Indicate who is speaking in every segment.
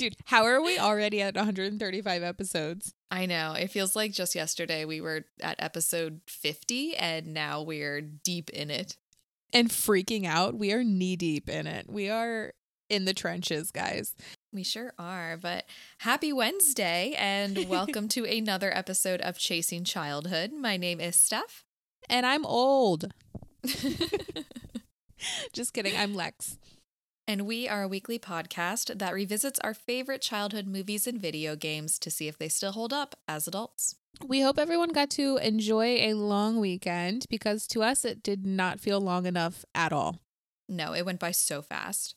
Speaker 1: Dude, how are we already at 135 episodes?
Speaker 2: I know. It feels like just yesterday we were at episode 50 and now we're deep in it.
Speaker 1: And freaking out. We are knee deep in it. We are in the trenches, guys.
Speaker 2: We sure are. But happy Wednesday and welcome to another episode of Chasing Childhood. My name is Steph.
Speaker 1: And I'm old. Just kidding. I'm Lex.
Speaker 2: And we are a weekly podcast that revisits our favorite childhood movies and video games to see if they still hold up as adults.
Speaker 1: We hope everyone got to enjoy a long weekend because to us it did not feel long enough at all.
Speaker 2: No, it went by so fast.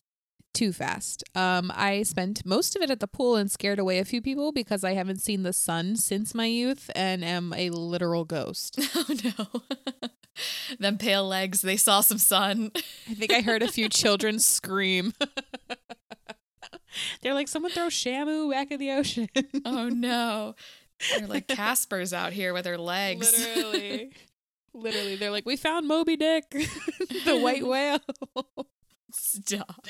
Speaker 1: Too fast. Um, I spent most of it at the pool and scared away a few people because I haven't seen the sun since my youth and am a literal ghost.
Speaker 2: Oh no. Them pale legs, they saw some sun.
Speaker 1: I think I heard a few children scream. They're like, someone throw Shamu back in the ocean.
Speaker 2: oh no. They're like Casper's out here with her legs.
Speaker 1: Literally. Literally. They're like, we found Moby Dick, the white whale.
Speaker 2: Stop.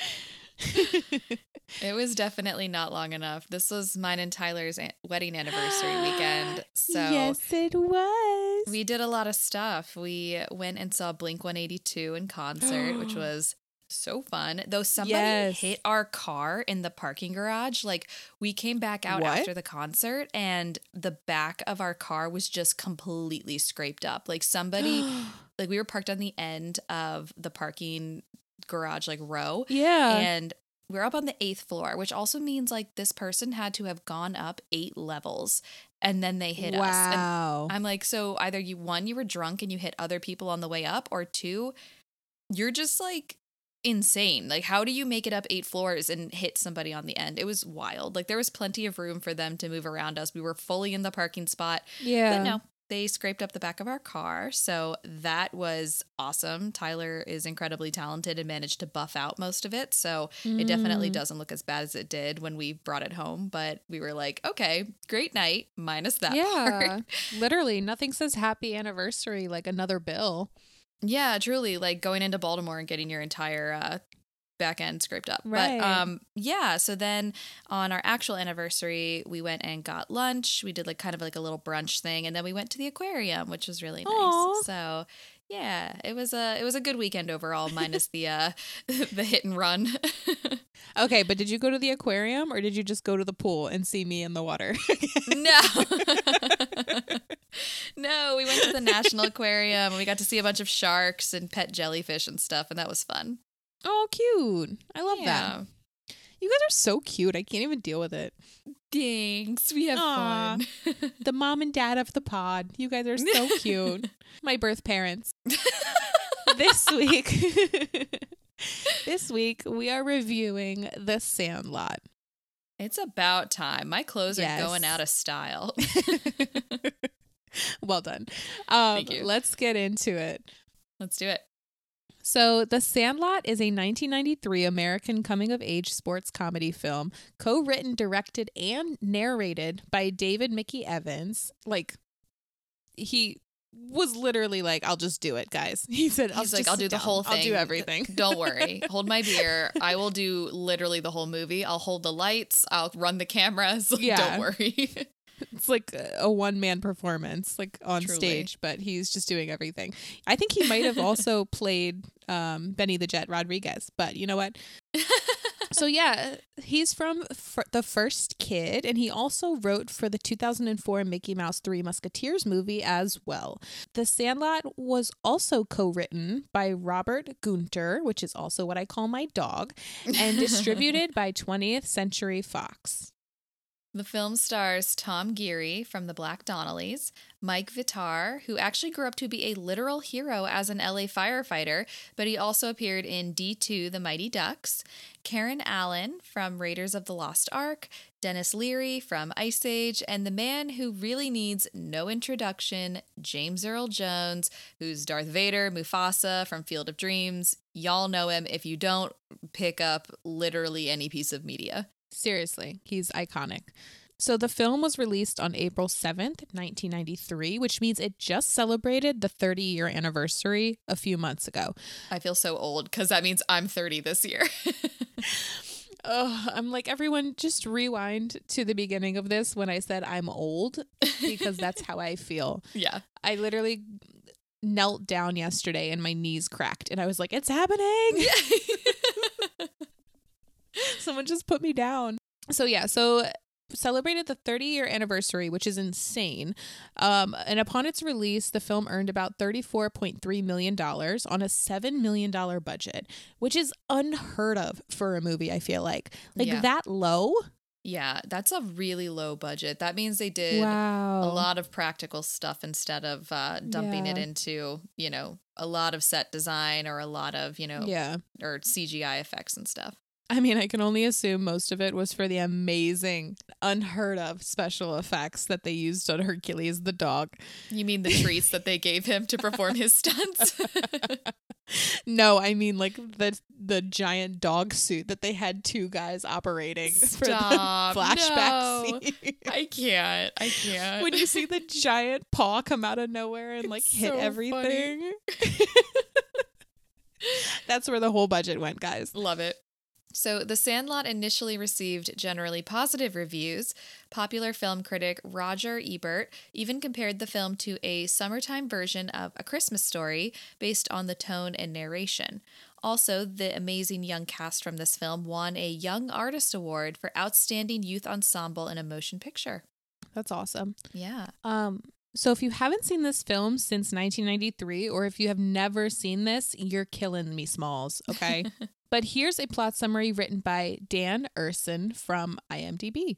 Speaker 2: it was definitely not long enough. This was mine and Tyler's wedding anniversary weekend. So
Speaker 1: yes, it was.
Speaker 2: we did a lot of stuff. We went and saw Blink 182 in concert, which was so fun. Though somebody
Speaker 1: Yes.
Speaker 2: hit our car in the parking garage. Like we came back out
Speaker 1: What?
Speaker 2: after the concert and the back of our car was just completely scraped up. Like somebody like we were parked on the end of the parking garage like row
Speaker 1: yeah.
Speaker 2: and we're up on the eighth floor, which also means like this person had to have gone up eight levels and then they hit us. And
Speaker 1: wow.
Speaker 2: I'm like, so either you one, you were drunk and you hit other people on the way up, or two, you're just like insane. Like, how do you make it up eight floors and hit somebody on the end? It was wild. Like there was plenty of room for them to move around us. We were fully in the parking spot.
Speaker 1: yeah.
Speaker 2: But no, they scraped up the back of our car. So that was awesome. Tyler is incredibly talented and managed to buff out most of it. So it definitely
Speaker 1: Mm.
Speaker 2: doesn't look as bad as it did when we brought it home. But we were like, okay, great night, minus that
Speaker 1: Yeah.
Speaker 2: part.
Speaker 1: Literally, nothing says happy anniversary like another bill.
Speaker 2: Yeah, truly. Like going into Baltimore and getting your entire uh, back end scraped up.
Speaker 1: Right.
Speaker 2: But um, yeah. So then on our actual anniversary, we went and got lunch. We did like kind of like a little brunch thing, and then we went to the aquarium, which was really nice.
Speaker 1: Aw.
Speaker 2: So yeah, it was a it was a good weekend overall, minus the uh the hit and run.
Speaker 1: Okay, but did you go to the aquarium or did you just go to the pool and see me in the water?
Speaker 2: no. no, we went to the National Aquarium and we got to see a bunch of sharks and pet jellyfish and stuff, and that was fun.
Speaker 1: Oh, cute. I love that. You guys are so cute. I can't even deal with it.
Speaker 2: Thanks. We have
Speaker 1: Aw.
Speaker 2: fun.
Speaker 1: The mom and dad of the pod. You guys are so cute. My birth parents. this week. this week we are reviewing The Sandlot.
Speaker 2: It's about time. My clothes
Speaker 1: Yes.
Speaker 2: are going out of style.
Speaker 1: well done. Um,
Speaker 2: Thank you.
Speaker 1: Let's get into it.
Speaker 2: Let's do it.
Speaker 1: So, The Sandlot is a 1993 American coming of age sports comedy film, co written, directed, and narrated by David Mickey Evans. Like, he was literally like, I'll just do it, guys. He said, I'll
Speaker 2: He's like, I'll do the whole thing.
Speaker 1: I'll do everything.
Speaker 2: Don't worry. Hold my beer. I will do literally the whole movie. I'll hold the lights. I'll run the cameras.
Speaker 1: Yeah.
Speaker 2: Don't worry.
Speaker 1: It's like a one man performance, like on
Speaker 2: Truly.
Speaker 1: stage, but he's just doing everything. I think he might have also played um, Benny the Jet Rodriguez, but you know what? so yeah, he's from f- the first kid, and he also wrote for the 2004 Mickey Mouse Three Musketeers movie as well. The Sandlot was also co-written by Robert Gunter, which is also what I call my dog, and distributed by 20th Century Fox.
Speaker 2: The film stars Tom Guiry from the Black Donnellys, Mike Vitar, who actually grew up to be a literal hero as an LA firefighter, but he also appeared in D2 The Mighty Ducks, Karen Allen from Raiders of the Lost Ark, Denis Leary from Ice Age, and the man who really needs no introduction, James Earl Jones, who's Darth Vader, Mufasa from Field of Dreams. Y'all know him. If you don't, pick up literally any piece of media.
Speaker 1: Seriously, he's iconic. So the film was released on April 7th, 1993, which means it just celebrated the 30 year anniversary a few months ago.
Speaker 2: I feel so old because that means I'm 30 this year.
Speaker 1: oh, I'm like, everyone, just rewind to the beginning of this when I said I'm old because that's how I feel.
Speaker 2: Yeah.
Speaker 1: I literally knelt down yesterday and my knees cracked, and I was like, it's happening. Someone just put me down. So, yeah, so celebrated the 30 year anniversary, which is insane. Um, and upon its release, the film earned about $34.3 million on a $7 million budget, which is unheard of for a movie, I feel like. Like
Speaker 2: Yeah.
Speaker 1: that low?
Speaker 2: Yeah, that's a really low budget. That means they did
Speaker 1: Wow.
Speaker 2: a lot of practical stuff instead of uh, dumping it into, you know, a lot of set design or a lot of, you know,
Speaker 1: Yeah.
Speaker 2: or CGI effects and stuff.
Speaker 1: I mean, I can only assume most of it was for the amazing, unheard of special effects that they used on Hercules the dog.
Speaker 2: You mean the treats that they gave him to perform his stunts?
Speaker 1: No, I mean like the the giant dog suit that they had two guys operating for the flashback
Speaker 2: No.
Speaker 1: scene.
Speaker 2: I can't. I can't.
Speaker 1: when you see the giant paw come out of nowhere and like
Speaker 2: It's
Speaker 1: hit
Speaker 2: so
Speaker 1: everything. That's where the whole budget went, guys.
Speaker 2: Love it. So, The Sandlot initially received generally positive reviews. Popular film critic Roger Ebert even compared the film to a summertime version of A Christmas Story based on the tone and narration. Also, the amazing young cast from this film won a Young Artist Award for Outstanding Youth Ensemble in a Motion Picture.
Speaker 1: That's awesome.
Speaker 2: Yeah.
Speaker 1: Um, so if you haven't seen this film since 1993, or if you have never seen this, you're killing me, Smalls. Okay. but here's a plot summary written by Dan Urson from IMDb.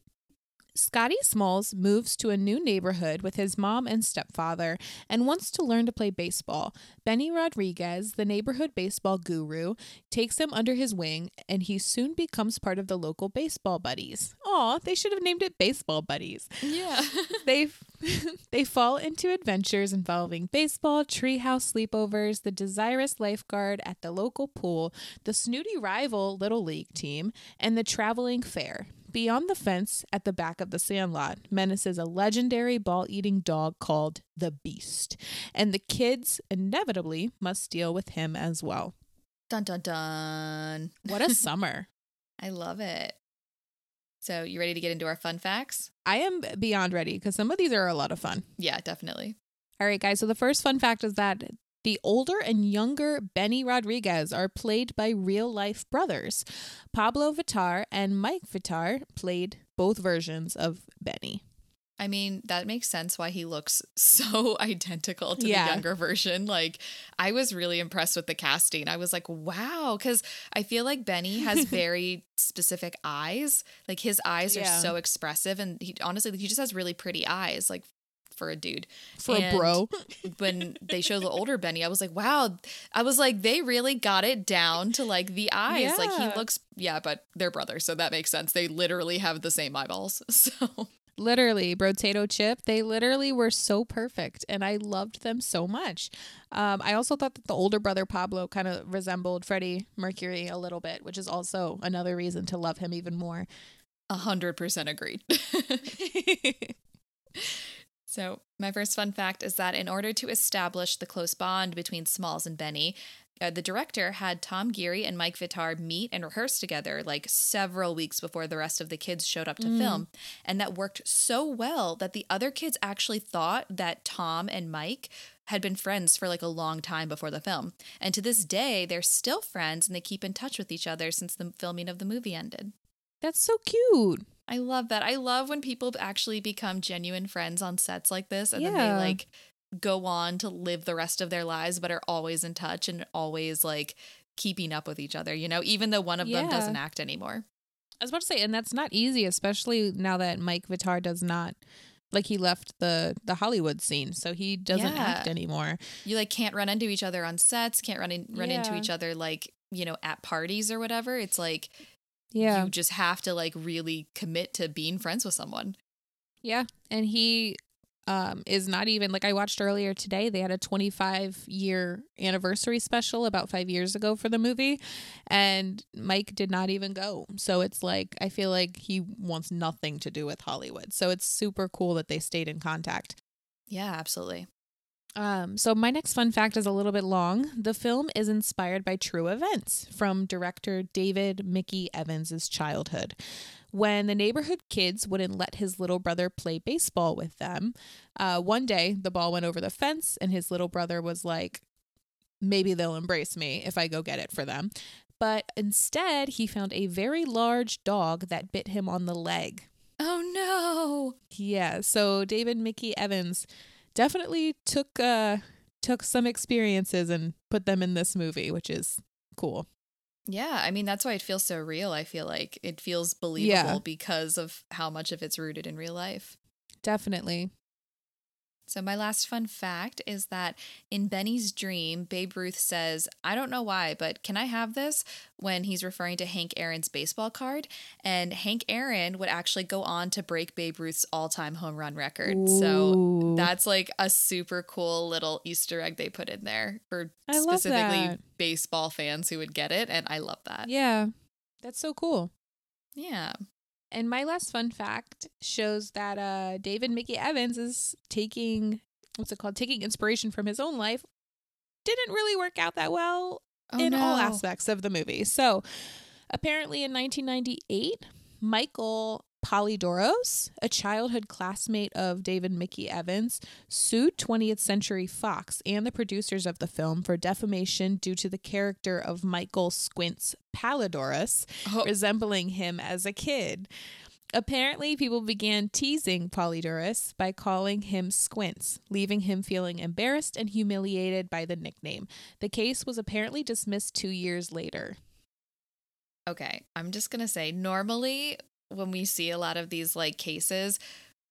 Speaker 1: Scotty Smalls moves to a new neighborhood with his mom and stepfather and wants to learn to play baseball. Benny Rodriguez, the neighborhood baseball guru, takes him under his wing and he soon becomes part of the local baseball buddies. Aw, they should have named it Baseball Buddies
Speaker 2: Yeah.
Speaker 1: they they fall into adventures involving baseball, treehouse sleepovers, the desirous lifeguard at the local pool, the snooty rival little league team, and the traveling fair. Beyond the fence, at the back of the sandlot, menaces a legendary ball-eating dog called the Beast, and the kids inevitably must deal with him as well.
Speaker 2: dun dun dun.
Speaker 1: What a summer!
Speaker 2: I love it. So, you ready to get into our fun facts?
Speaker 1: I am beyond ready because some of these are a lot of fun.
Speaker 2: Yeah, definitely.
Speaker 1: All right, guys. So the first fun fact is that the older and younger Benny Rodriguez are played by real life brothers. Pablo Vitar and Mike Vitar played both versions of Benny.
Speaker 2: I mean, that makes sense why he looks so identical to
Speaker 1: Yeah.
Speaker 2: the younger version. Like, I was really impressed with the casting. I was like, wow, because I feel like Benny has very specific eyes. Like, his eyes
Speaker 1: Yeah.
Speaker 2: are so expressive, and he honestly, he just has really pretty eyes, like for a dude.
Speaker 1: For a bro.
Speaker 2: when they show the older Benny, I was like, wow. I was like, they really got it down to like the eyes. Like, he looks, yeah, but they're brothers, so that makes sense. They literally have the same eyeballs. So.
Speaker 1: Literally, Potato Chip, they literally were so perfect and I loved them so much. Um, I also thought that the older brother Pablo kind of resembled Freddie Mercury a little bit, which is also another reason to love him even more.
Speaker 2: A hundred percent agreed. so, my first fun fact is that in order to establish the close bond between Smalls and Benny, uh, the director had Tom Guiry and Mike Vitar meet and rehearse together like several weeks before the rest of the kids showed up to
Speaker 1: Mm.
Speaker 2: film. And that worked so well that the other kids actually thought that Tom and Mike had been friends for like a long time before the film. And to this day, they're still friends and they keep in touch with each other since the filming of the movie ended.
Speaker 1: That's so cute.
Speaker 2: I love that. I love when people actually become genuine friends on sets like this and then they like go on to live the rest of their lives but are always in touch and always like keeping up with each other, you know, even though one of them doesn't act anymore.
Speaker 1: I was about to say, and that's not easy, especially now that Mike Vitar does not like he left the the Hollywood scene, so he doesn't
Speaker 2: Yeah.
Speaker 1: act anymore.
Speaker 2: You like can't run into each other on sets, can't run in, run into each other like, you know, at parties or whatever. It's like
Speaker 1: Yeah,
Speaker 2: you just have to like really commit to being friends with someone.
Speaker 1: yeah, and he um is not even like I watched earlier today. They had a 25 year anniversary special about five years ago for the movie, and Mike did not even go. So it's like I feel like he wants nothing to do with Hollywood. So it's super cool that they stayed in contact.
Speaker 2: Yeah, absolutely.
Speaker 1: Um, so my next fun fact is a little bit long. The film is inspired by true events from director David Mickey Evans's childhood. When the neighborhood kids wouldn't let his little brother play baseball with them, uh, one day the ball went over the fence, and his little brother was like, "Maybe they'll embrace me if I go get it for them." But instead, he found a very large dog that bit him on the leg.
Speaker 2: Oh no.
Speaker 1: Yeah, so David Mickey Evans definitely took uh took some experiences and put them in this movie, which is cool.
Speaker 2: Yeah, I mean that's why it feels so real. I feel like it feels believable
Speaker 1: Yeah.
Speaker 2: because of how much of it's rooted in real life.
Speaker 1: Definitely.
Speaker 2: So, my last fun fact is that in Benny's dream, Babe Ruth says, I don't know why, but can I have this? when he's referring to Hank Aaron's baseball card. And Hank Aaron would actually go on to break Babe Ruth's all time home run record. So, that's like a super cool little Easter egg they put in there for
Speaker 1: I
Speaker 2: specifically baseball fans who would get it. And I love that.
Speaker 1: yeah, that's so cool.
Speaker 2: Yeah.
Speaker 1: And my last fun fact shows that uh, David Mickey Evans is taking what's it called? Taking inspiration from his own life. Didn't really work out that well
Speaker 2: Oh,
Speaker 1: in all aspects of the movie. So, apparently in 1998, Michael Polydoros, a childhood classmate of David Mickey Evans, sued 20th Century Fox and the producers of the film for defamation due to the character of Michael Squints Palledorous
Speaker 2: Oh,
Speaker 1: resembling him as a kid. Apparently, people began teasing Polydoros by calling him Squints, leaving him feeling embarrassed and humiliated by the nickname. The case was apparently dismissed two years later.
Speaker 2: okay. I'm just going to say normally when we see a lot of these like cases,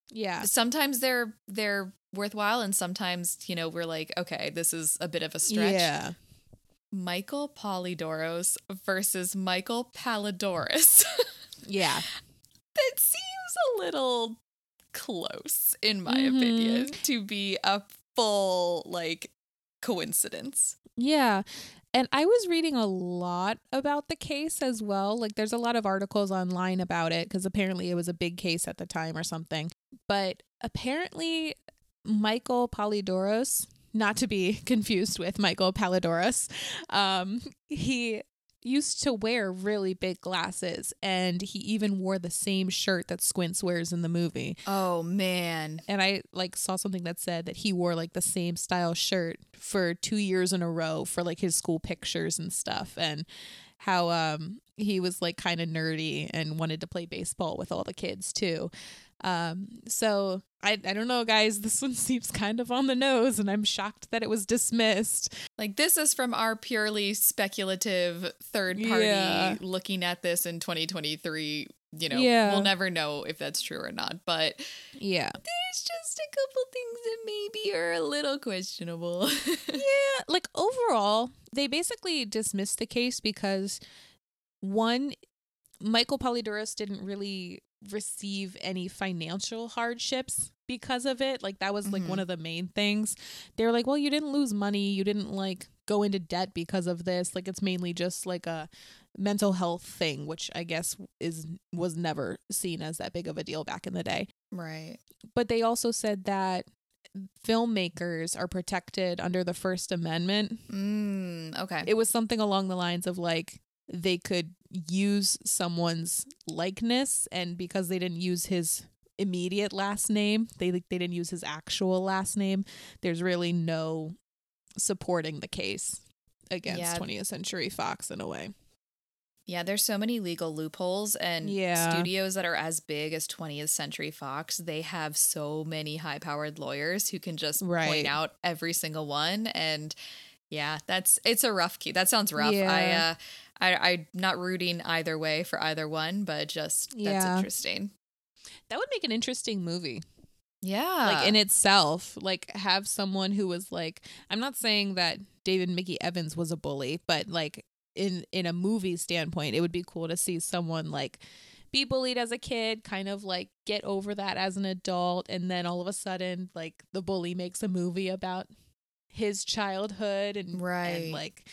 Speaker 1: Yeah.
Speaker 2: sometimes they're they're worthwhile and sometimes you know we're like okay this is a bit of a stretch
Speaker 1: Yeah.
Speaker 2: michael polydoros versus michael palledorous
Speaker 1: Yeah.
Speaker 2: that seems a little close in my
Speaker 1: Mhm.
Speaker 2: opinion to be a full like coincidence
Speaker 1: Yeah. And I was reading a lot about the case as well. Like, there's a lot of articles online about it because apparently it was a big case at the time or something. But apparently, Michael Polydoros, not to be confused with Michael Palledorous, um, he used to wear really big glasses and he even wore the same shirt that Squints wears in the movie
Speaker 2: oh man
Speaker 1: and I like saw something that said that he wore like the same style shirt for 2 years in a row for like his school pictures and stuff and how um he was like kind of nerdy and wanted to play baseball with all the kids too. Um so I I don't know guys this one seems kind of on the nose and I'm shocked that it was dismissed.
Speaker 2: like this is from our purely speculative third party
Speaker 1: Yeah.
Speaker 2: looking at this in 2023 you know
Speaker 1: Yeah.
Speaker 2: we'll never know if that's true or not but
Speaker 1: Yeah.
Speaker 2: there's just a couple things that maybe are a little questionable.
Speaker 1: Yeah, like overall, they basically dismissed the case because one, Michael Polydoros didn't really receive any financial hardships because of it. Like that was like
Speaker 2: Mhm.
Speaker 1: one of the main things. They were like, "Well, you didn't lose money, you didn't like go into debt because of this. Like it's mainly just like a mental health thing, which I guess is was never seen as that big of a deal back in the day."
Speaker 2: right.
Speaker 1: but they also said that filmmakers are protected under the First Amendment.
Speaker 2: Mm, okay.
Speaker 1: It was something along the lines of like they could use someone's likeness, and because they didn't use his immediate last name, they they didn't use his actual last name. There's really no supporting the case against
Speaker 2: Yeah.
Speaker 1: 20th Century Fox in a way.
Speaker 2: yeah, there's so many legal loopholes and
Speaker 1: Yeah.
Speaker 2: studios that are as big as 20th Century Fox, they have so many high-powered lawyers who can just
Speaker 1: Right.
Speaker 2: point out every single one and yeah, that's it's a rough key. That sounds rough. I uh I I'm not rooting either way for either one, but just that's
Speaker 1: Yeah.
Speaker 2: interesting.
Speaker 1: That would make an interesting movie.
Speaker 2: Yeah.
Speaker 1: like in itself like have someone who was like i'm not saying that david mickey evans was a bully but like in in a movie standpoint it would be cool to see someone like be bullied as a kid kind of like get over that as an adult and then all of a sudden like the bully makes a movie about his childhood and
Speaker 2: Right.
Speaker 1: and like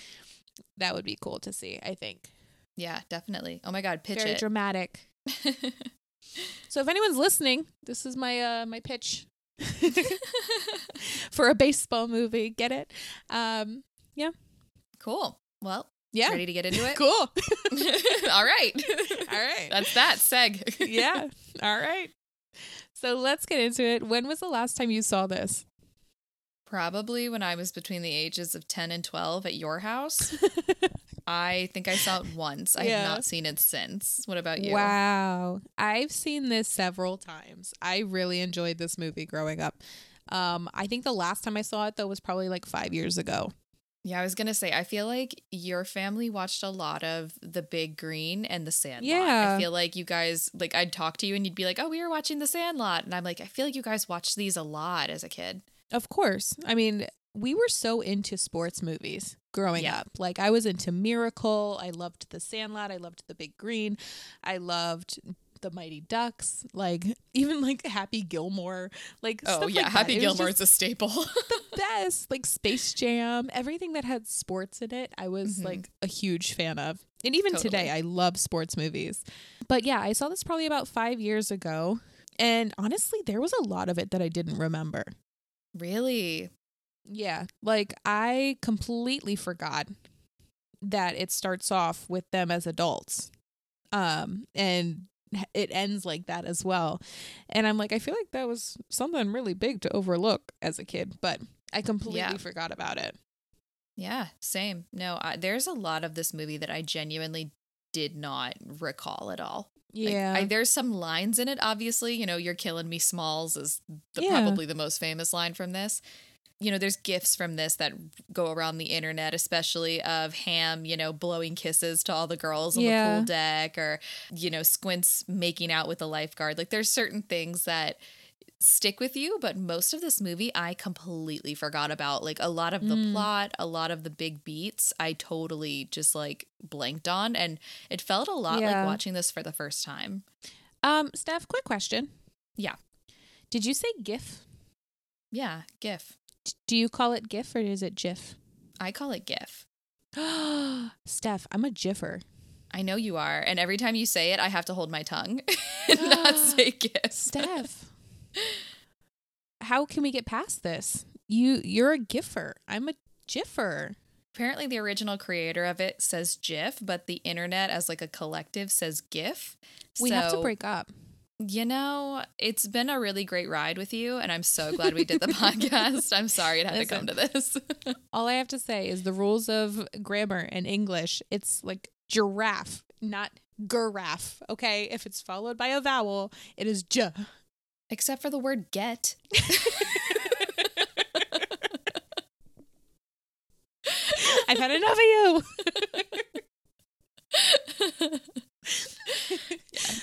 Speaker 1: that would be cool to see i think
Speaker 2: yeah, definitely. Oh my god, pitch
Speaker 1: very
Speaker 2: it.
Speaker 1: dramatic so if anyone's listening this is my uh my pitch for a baseball movie. Get it? Um, yeah.
Speaker 2: Cool. Well,
Speaker 1: yeah.
Speaker 2: ready to get into it?
Speaker 1: Cool.
Speaker 2: All right.
Speaker 1: All right.
Speaker 2: That's that seg.
Speaker 1: yeah. All right. So let's get into it. When was the last time you saw this?
Speaker 2: Probably when I was between the ages of 10 and 12 at your house. I think I saw it once. I
Speaker 1: Yeah.
Speaker 2: have not seen it since. What about you?
Speaker 1: Wow. I've seen this several times. I really enjoyed this movie growing up. Um, I think the last time I saw it though was probably like five years ago.
Speaker 2: Yeah, I was going to say, I feel like your family watched a lot of The Big Green and The Sandlot.
Speaker 1: Yeah.
Speaker 2: I feel like you guys, like, I'd talk to you and you'd be like, oh, we were watching The Sandlot. And I'm like, I feel like you guys watched these a lot as a kid.
Speaker 1: Of course. I mean, we were so into sports movies growing
Speaker 2: Yeah.
Speaker 1: up. Like I was into Miracle. I loved The Sandlot. I loved The Big Green. I loved The Mighty Ducks. Like even like Happy Gilmore. Like
Speaker 2: Oh,
Speaker 1: stuff
Speaker 2: yeah.
Speaker 1: like.
Speaker 2: Happy Gilmore is a staple.
Speaker 1: the best. Like Space Jam. Everything that had sports in it, I was
Speaker 2: Mhm.
Speaker 1: like a huge fan of. And even
Speaker 2: Totally.
Speaker 1: today, I love sports movies. But yeah, I saw this probably about five years ago. And honestly, there was a lot of it that I didn't remember.
Speaker 2: Really?
Speaker 1: Yeah, like I completely forgot that it starts off with them as adults. Um and it ends like that as well. And I'm like I feel like that was something really big to overlook as a kid, but I completely
Speaker 2: Yeah.
Speaker 1: forgot about it.
Speaker 2: Yeah, same. No, I, there's a lot of this movie that I genuinely did not recall at all. Like,
Speaker 1: Yeah.
Speaker 2: I, there's some lines in it. Obviously, you know, "You're killing me, Smalls" is the,
Speaker 1: Yeah.
Speaker 2: probably the most famous line from this. You know, there's gifs from this that go around the internet, especially of Ham, you know, blowing kisses to all the girls on
Speaker 1: Yeah.
Speaker 2: the pool deck, or you know, Squints making out with the lifeguard. Like, there's certain things that stick with you, but most of this movie I completely forgot about. Like a lot of the
Speaker 1: Mm.
Speaker 2: plot, a lot of the big beats, I totally just like blanked on and it felt a lot
Speaker 1: Yeah.
Speaker 2: like watching this for the first time.
Speaker 1: um Steph, quick question.
Speaker 2: Yeah.
Speaker 1: Did you say GIF?
Speaker 2: Yeah, GIF.
Speaker 1: Do you call it GIF or is it GIF?
Speaker 2: I call it GIF.
Speaker 1: Steph, I'm a GIFer.
Speaker 2: I know you are, and every time you say it, I have to hold my tongue and not say GIF.
Speaker 1: Steph. How can we get past this? You you're a giffer. I'm a jiffer.
Speaker 2: Apparently, the original creator of it says GIF, but the internet as like a collective says GIF.
Speaker 1: We have to break up.
Speaker 2: You know, it's been a really great ride with you, and I'm so glad we did the podcast. I'm sorry it had to come to this.
Speaker 1: All I have to say is the rules of grammar and English. It's like giraffe, not giraffe. Okay, if it's followed by a vowel, it is j.
Speaker 2: Except for the word get.
Speaker 1: I've had enough of you.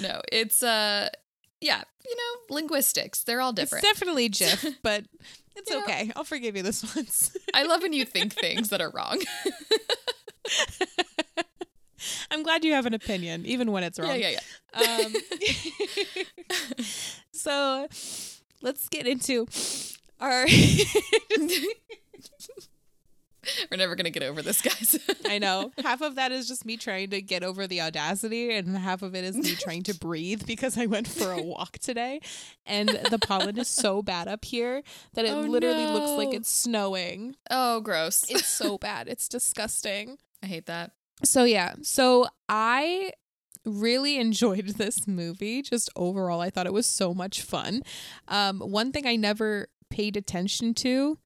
Speaker 2: No, it's, uh, yeah, you know, linguistics. They're all different.
Speaker 1: It's definitely GIF, but it's
Speaker 2: Yeah.
Speaker 1: okay. I'll forgive you this once.
Speaker 2: I love when you think things that are wrong.
Speaker 1: I'm glad you have an opinion, even when it's wrong.
Speaker 2: Yeah, yeah, yeah.
Speaker 1: Um, so let's get into our.
Speaker 2: We're never going to get over this, guys.
Speaker 1: I know half of that is just me trying to get over the audacity, and half of it is me trying to breathe because I went for a walk today, and the pollen is so bad up here that it
Speaker 2: Oh,
Speaker 1: literally looks like it's snowing.
Speaker 2: oh, gross.
Speaker 1: It's so bad. It's disgusting.
Speaker 2: I hate that.
Speaker 1: So yeah, so I really enjoyed this movie. Just overall i thought it was so much fun. Um one thing i never paid attention to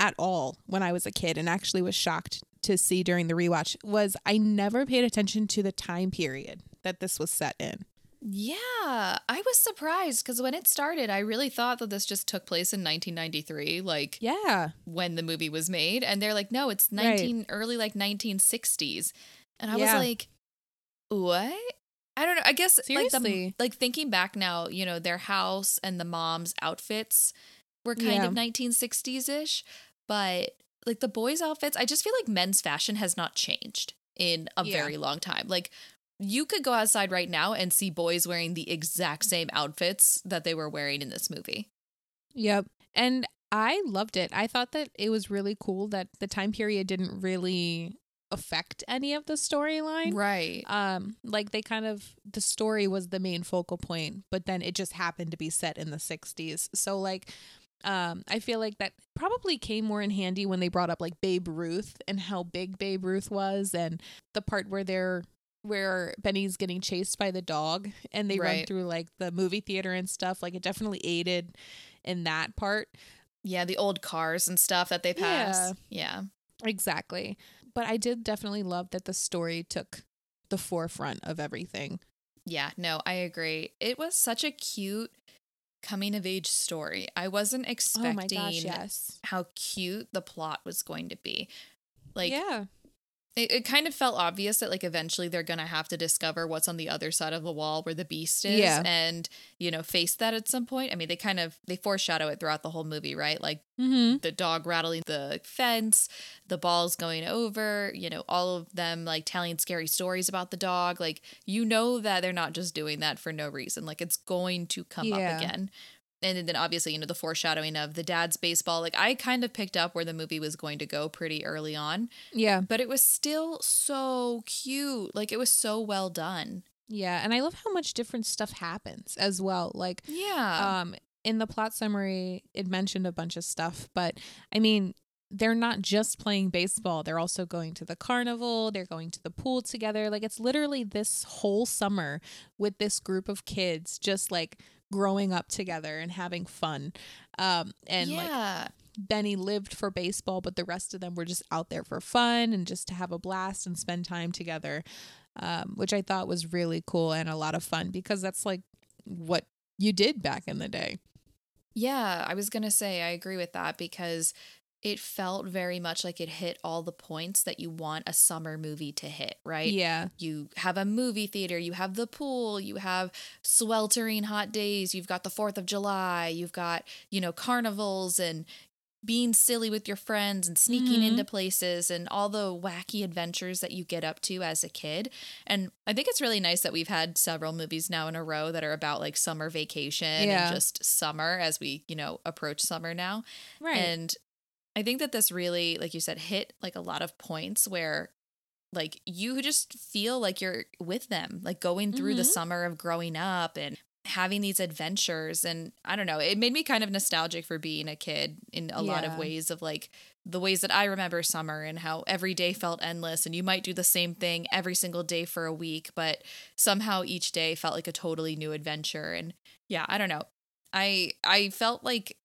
Speaker 1: at all when i was a kid and actually was shocked to see during the rewatch was i never paid attention to the time period that this was set in.
Speaker 2: Yeah, I was surprised because when it started, I really thought that this just took place in 1993, like
Speaker 1: yeah.
Speaker 2: when the movie was made. And they're like, no, it's 19 early like 1960s, and I
Speaker 1: Yeah.
Speaker 2: was like, what? I don't know. I guess like the,
Speaker 1: Seriously.
Speaker 2: like thinking back now, you know, their house and the mom's outfits were kind
Speaker 1: Yeah.
Speaker 2: of 1960s ish, but like the boys' outfits, I just feel like men's fashion has not changed in a
Speaker 1: Yeah.
Speaker 2: very long time. Like you could go outside right now and see boys wearing the exact same outfits that they were wearing in this movie.
Speaker 1: Yep. And I loved it. I thought that it was really cool that the time period didn't really affect any of the storyline.
Speaker 2: Right.
Speaker 1: Um like they kind of the story was the main focal point, but then it just happened to be set in the 60s. So like Um, I feel like that probably came more in handy when they brought up like Babe Ruth and how big Babe Ruth was, and the part where they're where Benny's getting chased by the dog and they run through like the movie theater and stuff. Like it definitely aided in that part.
Speaker 2: Yeah, the old cars and stuff that they pass. Yeah.
Speaker 1: Exactly. But I did definitely love that the story took the forefront of everything.
Speaker 2: Yeah, no, I agree. It was such a cute coming of age story. I wasn't
Speaker 1: oh
Speaker 2: expecting
Speaker 1: my gosh, yes.
Speaker 2: how cute the plot was going to be. Like
Speaker 1: yeah.
Speaker 2: It, it kind of felt obvious that like eventually they're gonna have to discover what's on the other side of the wall where the beast is
Speaker 1: Yeah.
Speaker 2: and you know face that at some point i mean they kind of they foreshadow it throughout the whole movie right like
Speaker 1: Mm-hmm.
Speaker 2: the dog rattling the fence the balls going over you know all of them like telling scary stories about the dog like you know that they're not just doing that for no reason like it's going to come
Speaker 1: Yeah.
Speaker 2: up again and then obviously you know the foreshadowing of the dad's baseball like i kind of picked up where the movie was going to go pretty early on
Speaker 1: Yeah.
Speaker 2: but it was still so cute. Like it was so well done.
Speaker 1: Yeah. And I love how much different stuff happens as well. Like
Speaker 2: Yeah.
Speaker 1: um in the plot summary it mentioned a bunch of stuff but i mean they're not just playing baseball they're also going to the carnival they're going to the pool together like it's literally this whole summer with this group of kids just like growing up together and having fun um and like. Benny lived for baseball, but the rest of them were just out there for fun and just to have a blast and spend time together, um, which I thought was really cool and a lot of fun because that's like what you did back in the day.
Speaker 2: yeah. I was going to say, I agree with that because it felt very much like it hit all the points that you want a summer movie to hit, right?
Speaker 1: Yeah.
Speaker 2: You have a movie theater, you have the pool, you have sweltering hot days, you've got the 4th of July, you've got, you know, carnivals and being silly with your friends and sneaking
Speaker 1: Mhm.
Speaker 2: into places and all the wacky adventures that you get up to as a kid. And I think it's really nice that we've had several movies now in a row that are about like summer vacation
Speaker 1: Yeah.
Speaker 2: and just summer as we, you know, approach summer now.
Speaker 1: Right.
Speaker 2: And I think that this really, like you said, hit like a lot of points where like you just feel like you're with them, like going through the
Speaker 1: Mhm.
Speaker 2: summer of growing up and having these adventures. And I don't know, it made me kind of nostalgic for being a kid in a lot of ways of like the ways that I remember summer and how every day felt endless and you might do the same thing every single day for a week, but somehow each day felt like a totally new adventure. And yeah, I don't know. I I felt like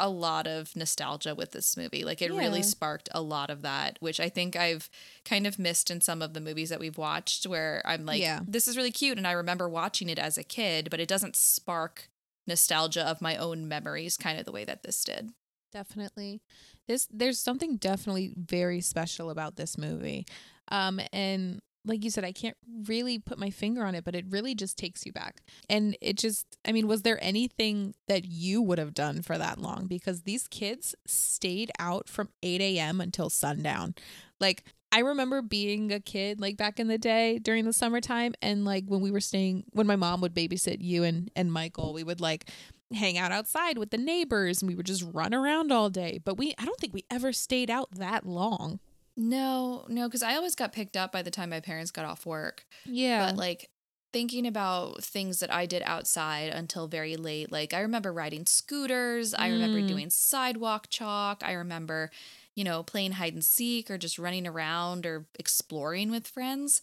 Speaker 2: a lot of nostalgia with this movie. Like it really sparked a lot of that, which I think I've kind of missed in some of the movies that we've watched where I'm like,
Speaker 1: Yeah.
Speaker 2: this is really cute and I remember watching it as a kid, but it doesn't spark nostalgia of my own memories kind of the way that this did.
Speaker 1: Definitely. This there's something definitely very special about this movie. Um and like you said I can't really put my finger on it, but it really just takes you back. And it just I mean, was there anything that you would have done for that long because these kids stayed out from 8 a.m. until sundown. Like I remember being a kid like back in the day during the summertime and like when we were staying when my mom would babysit you and and Michael, we would like hang out outside with the neighbors and we would just run around all day. But we I don't think we ever stayed out that long.
Speaker 2: No, no, because I always got picked up by the time my parents got off work.
Speaker 1: Yeah.
Speaker 2: But like thinking about things that I did outside until very late, like I remember riding scooters, I remember
Speaker 1: Mm.
Speaker 2: doing sidewalk chalk, I remember, you know, playing hide and seek or just running around or exploring with friends.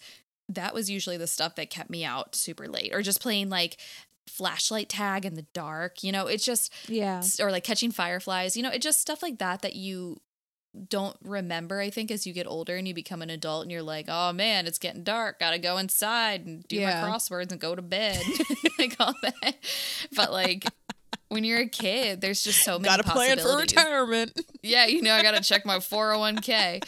Speaker 2: That was usually the stuff that kept me out super late or just playing like flashlight tag in the dark, you know, it's just
Speaker 1: yeah.
Speaker 2: or like catching fireflies, you know, it just stuff like that that you don't remember i think as you get older and you become an adult and you're like oh man it's getting dark. Gotta go inside and do
Speaker 1: Yeah.
Speaker 2: my crosswords and go to bed. Like all that. But like when you're a kid there's just so many
Speaker 1: Got to plan for retirement.
Speaker 2: yeah you know i gotta check my 401k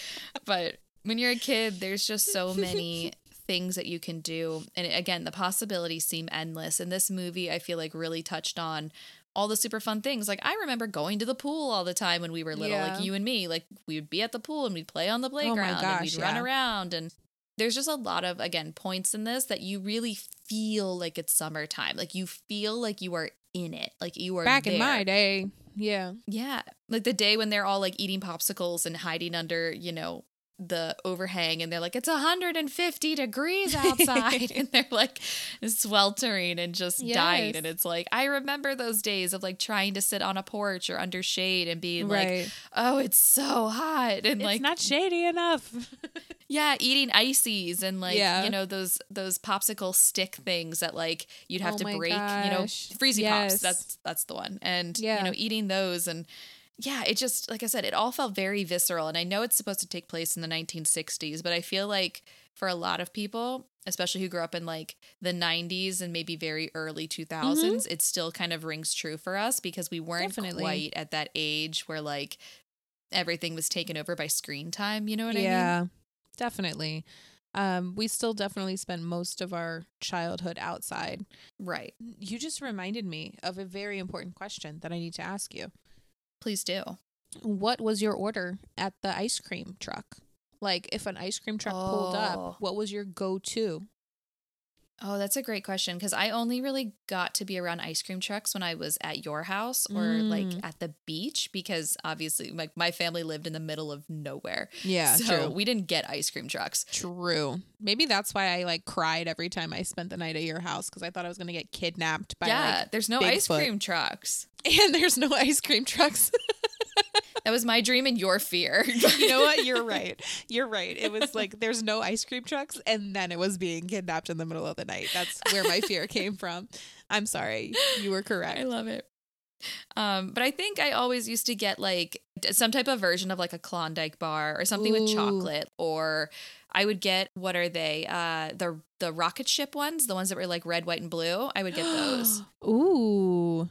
Speaker 2: but when you're a kid there's just so many things that you can do. And again the possibilities seem endless. And this movie i feel like really touched on all the super fun things like i remember going to the pool all the time when we were little
Speaker 1: Yeah.
Speaker 2: like you and me like we would be at the pool and we'd play on the oh playground and
Speaker 1: gosh,
Speaker 2: we'd run around and there's just a lot of again points in this that you really feel like it's summertime like you feel like you are in it like you are
Speaker 1: Back in my day. Yeah.
Speaker 2: Yeah. Like the day when they're all like eating popsicles and hiding under, you know, the overhang and they're like, it's 150 degrees outside. and they're like sweltering and just yes. dying. And it's like, I remember those days of like trying to sit on a porch or under shade and being right. like, oh, it's so hot. And
Speaker 1: it's
Speaker 2: like,
Speaker 1: not shady enough.
Speaker 2: yeah, eating ices and like, yeah. you know, those, those popsicle stick things that like you'd have oh to break, gosh. you know, freezy yes. pops. That's, that's the one. And, yeah. you know, eating those and, yeah, it just, like I said, it all felt very visceral. And I know it's supposed to take place in the 1960s, but I feel like for a lot of people, especially who grew up in like the 90s and maybe very early 2000s, mm-hmm. it still kind of rings true for us because we weren't Definitely. quite at that age where like everything was taken over by screen time. You know what yeah, I mean? Yeah,
Speaker 1: definitely. Um, we still definitely spent most of our childhood outside.
Speaker 2: Right.
Speaker 1: You just reminded me of a very important question that I need to ask you.
Speaker 2: Please do.
Speaker 1: What was your order at the ice cream truck? Like, if an ice cream truck oh. pulled up, oh. what was your go to?
Speaker 2: Oh, that's a great question because I only really got to be around ice cream trucks when I was at your house or mm. like at the beach because obviously like my family lived in the middle of nowhere.
Speaker 1: Yeah,
Speaker 2: so true. we didn't get ice cream trucks.
Speaker 1: True. Maybe that's why I like cried every time I spent the night at your house because I thought I was gonna get kidnapped by
Speaker 2: yeah.
Speaker 1: Like,
Speaker 2: there's no Bigfoot. ice cream trucks,
Speaker 1: and there's no ice cream trucks.
Speaker 2: That was my dream and your fear.
Speaker 1: you know what? You're right. You're right. It was like there's no ice cream trucks, and then it was being kidnapped in the middle of the night. That's where my fear came from. I'm sorry. You were correct.
Speaker 2: I love it. Um, but I think I always used to get like some type of version of like a Klondike bar or something Ooh. with chocolate, or I would get what are they? Uh, the the rocket ship ones, the ones that were like red, white, and blue. I would get those.
Speaker 1: Ooh,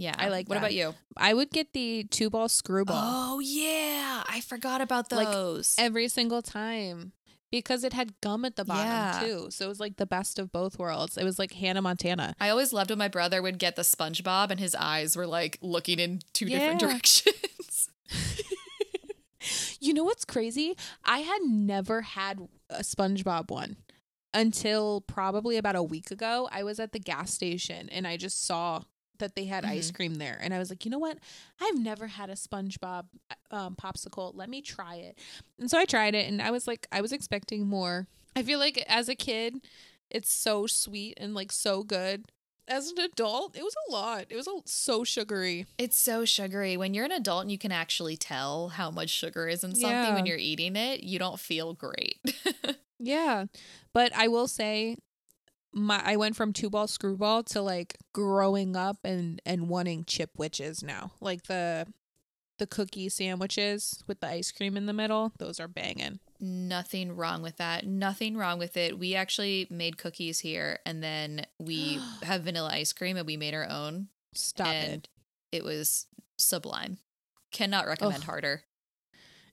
Speaker 2: yeah.
Speaker 1: I like
Speaker 2: What
Speaker 1: that.
Speaker 2: about you?
Speaker 1: I would get the two ball screwball.
Speaker 2: Oh yeah. I forgot about those.
Speaker 1: Like every single time. Because it had gum at the bottom yeah. too. So it was like the best of both worlds. It was like Hannah Montana.
Speaker 2: I always loved when my brother would get the SpongeBob and his eyes were like looking in two yeah. different directions.
Speaker 1: you know what's crazy? I had never had a SpongeBob one until probably about a week ago. I was at the gas station and I just saw that they had mm-hmm. ice cream there. And I was like, you know what? I've never had a SpongeBob um, popsicle. Let me try it. And so I tried it and I was like, I was expecting more. I feel like as a kid, it's so sweet and like so good. As an adult, it was a lot. It was a, so sugary.
Speaker 2: It's so sugary. When you're an adult and you can actually tell how much sugar is in something yeah. when you're eating it, you don't feel great.
Speaker 1: yeah. But I will say my I went from two ball screwball to like growing up and and wanting Chipwiches now. Like the the cookie sandwiches with the ice cream in the middle, those are banging.
Speaker 2: Nothing wrong with that. Nothing wrong with it. We actually made cookies here and then we have vanilla ice cream and we made our own.
Speaker 1: Stop it.
Speaker 2: It was sublime. Cannot recommend Ugh. harder.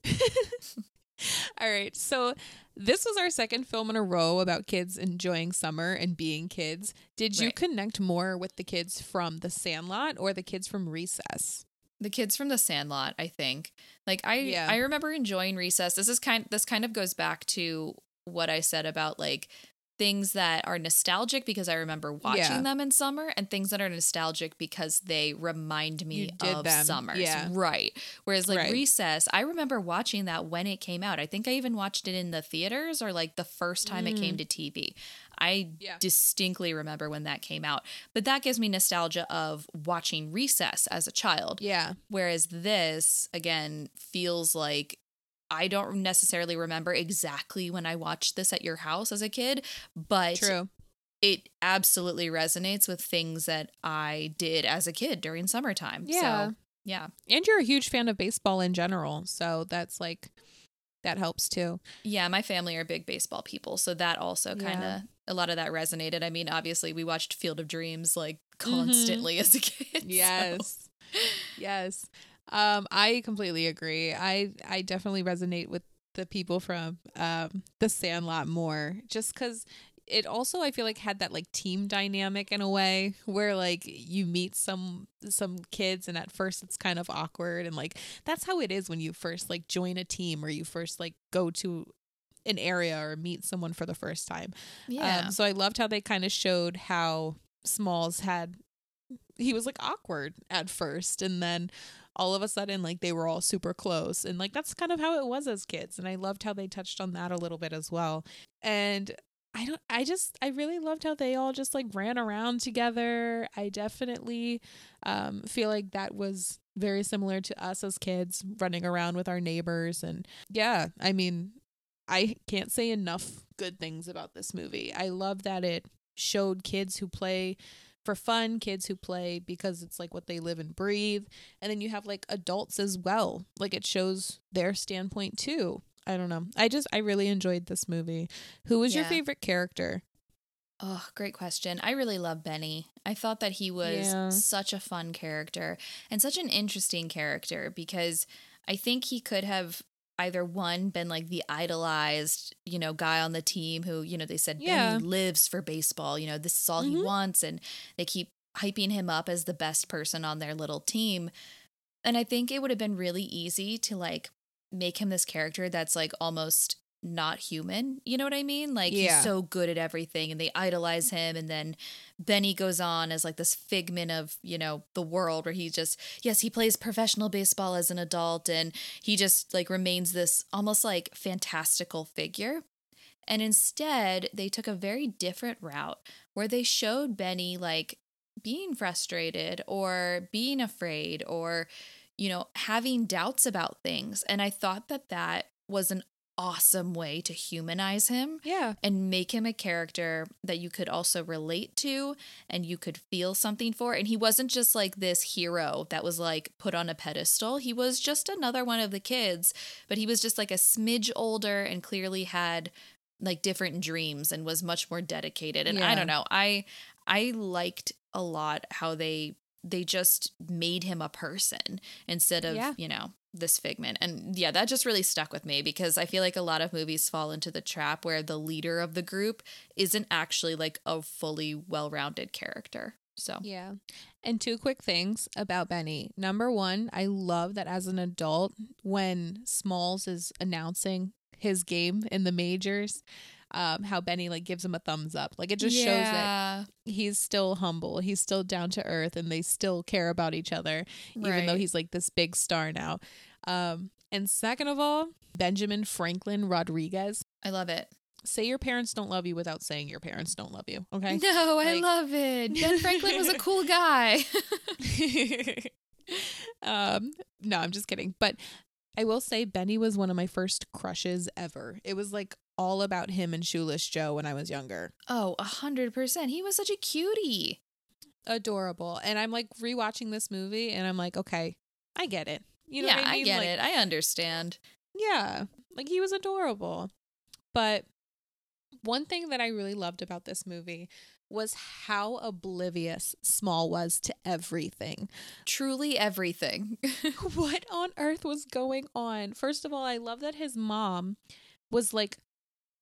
Speaker 1: All right. So this was our second film in a row about kids enjoying summer and being kids. Did you right. connect more with the kids from The Sandlot or the kids from Recess?
Speaker 2: The kids from The Sandlot, I think. Like I yeah. I remember enjoying Recess. This is kind this kind of goes back to what I said about like things that are nostalgic because I remember watching yeah. them in summer and things that are nostalgic because they remind me of them. summers. Yeah. Right. Whereas like right. Recess, I remember watching that when it came out. I think I even watched it in the theaters or like the first time mm. it came mm. to TV. I yeah. distinctly remember when that came out. But that gives me nostalgia of watching Recess as a child.
Speaker 1: Yeah.
Speaker 2: Whereas this, again, feels like I don't necessarily remember exactly when I watched this at your house as a kid, but
Speaker 1: True.
Speaker 2: it absolutely resonates with things that I did as a kid during summertime.
Speaker 1: Yeah.
Speaker 2: So, yeah.
Speaker 1: And you're a huge fan of baseball in general. So that's like, that helps too.
Speaker 2: Yeah. My family are big baseball people. So that also kind of, yeah. a lot of that resonated. I mean, obviously, we watched Field of Dreams like mm-hmm. constantly mm-hmm. as a kid.
Speaker 1: Yes. So. Yes. Um, I completely agree. I I definitely resonate with the people from um the Sandlot more, just because it also I feel like had that like team dynamic in a way where like you meet some some kids and at first it's kind of awkward and like that's how it is when you first like join a team or you first like go to an area or meet someone for the first time.
Speaker 2: Yeah.
Speaker 1: Um, so I loved how they kind of showed how Smalls had he was like awkward at first and then all of a sudden like they were all super close and like that's kind of how it was as kids and I loved how they touched on that a little bit as well. And I don't I just I really loved how they all just like ran around together. I definitely um feel like that was very similar to us as kids running around with our neighbors and yeah, I mean I can't say enough good things about this movie. I love that it showed kids who play for fun, kids who play because it's like what they live and breathe. And then you have like adults as well. Like it shows their standpoint too. I don't know. I just I really enjoyed this movie. Who was your favorite character?
Speaker 2: Oh, great question. I really love Benny. I thought that he was
Speaker 1: Yeah.
Speaker 2: such a fun character and such an interesting character because I think he could have either one been like the idolized, you know, guy on the team who, you know, they said
Speaker 1: Yeah.
Speaker 2: Benny lives for baseball, you know, this is all he
Speaker 1: Mhm.
Speaker 2: wants and they keep hyping him up as the best person on their little team. And I think it would have been really easy to like make him this character that's like almost not human. You know what I mean? Like
Speaker 1: Yeah.
Speaker 2: he's so good at everything and they idolize him and then Benny goes on as like this figment of, you know, the world where he just yes, he plays professional baseball as an adult and he just like remains this almost like fantastical figure. And instead, they took a very different route where they showed Benny like being frustrated or being afraid or you know, having doubts about things. And I thought that that was an awesome way to humanize him
Speaker 1: Yeah.
Speaker 2: and make him a character that you could also relate to and you could feel something for. And he wasn't just like this hero that was like put on a pedestal. He was just another one of the kids, but he was just like a smidge older and clearly had like different dreams and was much more dedicated. And I don't know. I I liked a lot how they they just made him a person instead of,
Speaker 1: Yeah.
Speaker 2: you know, this figment. And yeah, that just really stuck with me because I feel like a lot of movies fall into the trap where the leader of the group isn't actually like a fully well-rounded character. So,
Speaker 1: Yeah. And two quick things about Benny. Number one, I love that as an adult, when Smalls is announcing his game in the majors, um, how Benny like gives him a thumbs up. Like it just shows that he's still humble, he's still down to earth, and they still care about each other, even though he's like this big star now. Um, and second of all, Benjamin Franklin Rodriguez.
Speaker 2: I love it.
Speaker 1: Say your parents don't love you without saying your parents don't love you. Okay.
Speaker 2: No, I love it. Ben Franklin was a cool guy.
Speaker 1: um, no, I'm just kidding. But I will say Benny was one of my first crushes ever. It was like all about him and Shoeless Joe when I was younger.
Speaker 2: oh, a hundred percent. He was such a cutie.
Speaker 1: Adorable. And I'm like rewatching this movie and I'm like, okay, I get it. You know
Speaker 2: yeah,
Speaker 1: what I mean?
Speaker 2: get
Speaker 1: like,
Speaker 2: it. I understand.
Speaker 1: Yeah. Like he was adorable. But one thing that I really loved about this movie was how oblivious Small was to everything.
Speaker 2: Truly everything.
Speaker 1: what on earth was going on? First of all, I love that his mom was like,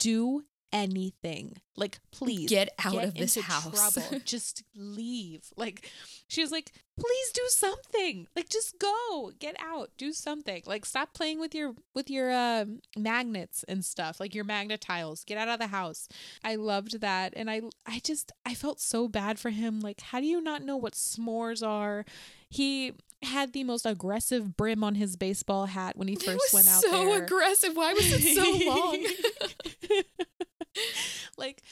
Speaker 1: do anything. Like, please
Speaker 2: Get out
Speaker 1: get
Speaker 2: of this house.
Speaker 1: trouble. just leave. Like, she was like, please do something. Like, just go. Get out. Do something. Like, stop playing with your with your um magnets and stuff. Like your magnet tiles. Get out of the house. I loved that, and I I just I felt so bad for him. Like, how do you not know what s'mores are? He had the most aggressive brim on his baseball hat when he first went out
Speaker 2: so
Speaker 1: there.
Speaker 2: aggressive. Why was it so long?
Speaker 1: like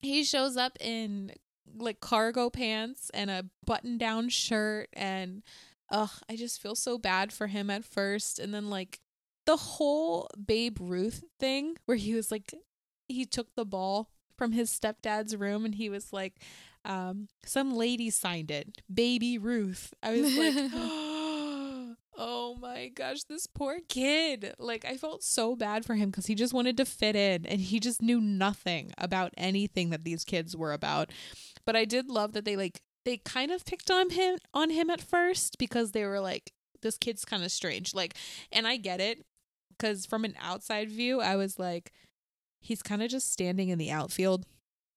Speaker 1: he shows up in like cargo pants and a button down shirt and ugh, I just feel so bad for him at first and then like the whole Babe Ruth thing where he was like he took the ball from his stepdad's room and he was like um some lady signed it baby ruth. I was like oh my gosh this poor kid. Like i felt so bad for him because he just wanted to fit in and he just knew nothing about anything that these kids were about. But i did love that they like they kind of picked on him on him at first because they were like this kid's kind of strange. Like and i get it because from an outside view i was like he's kind of just standing in the outfield.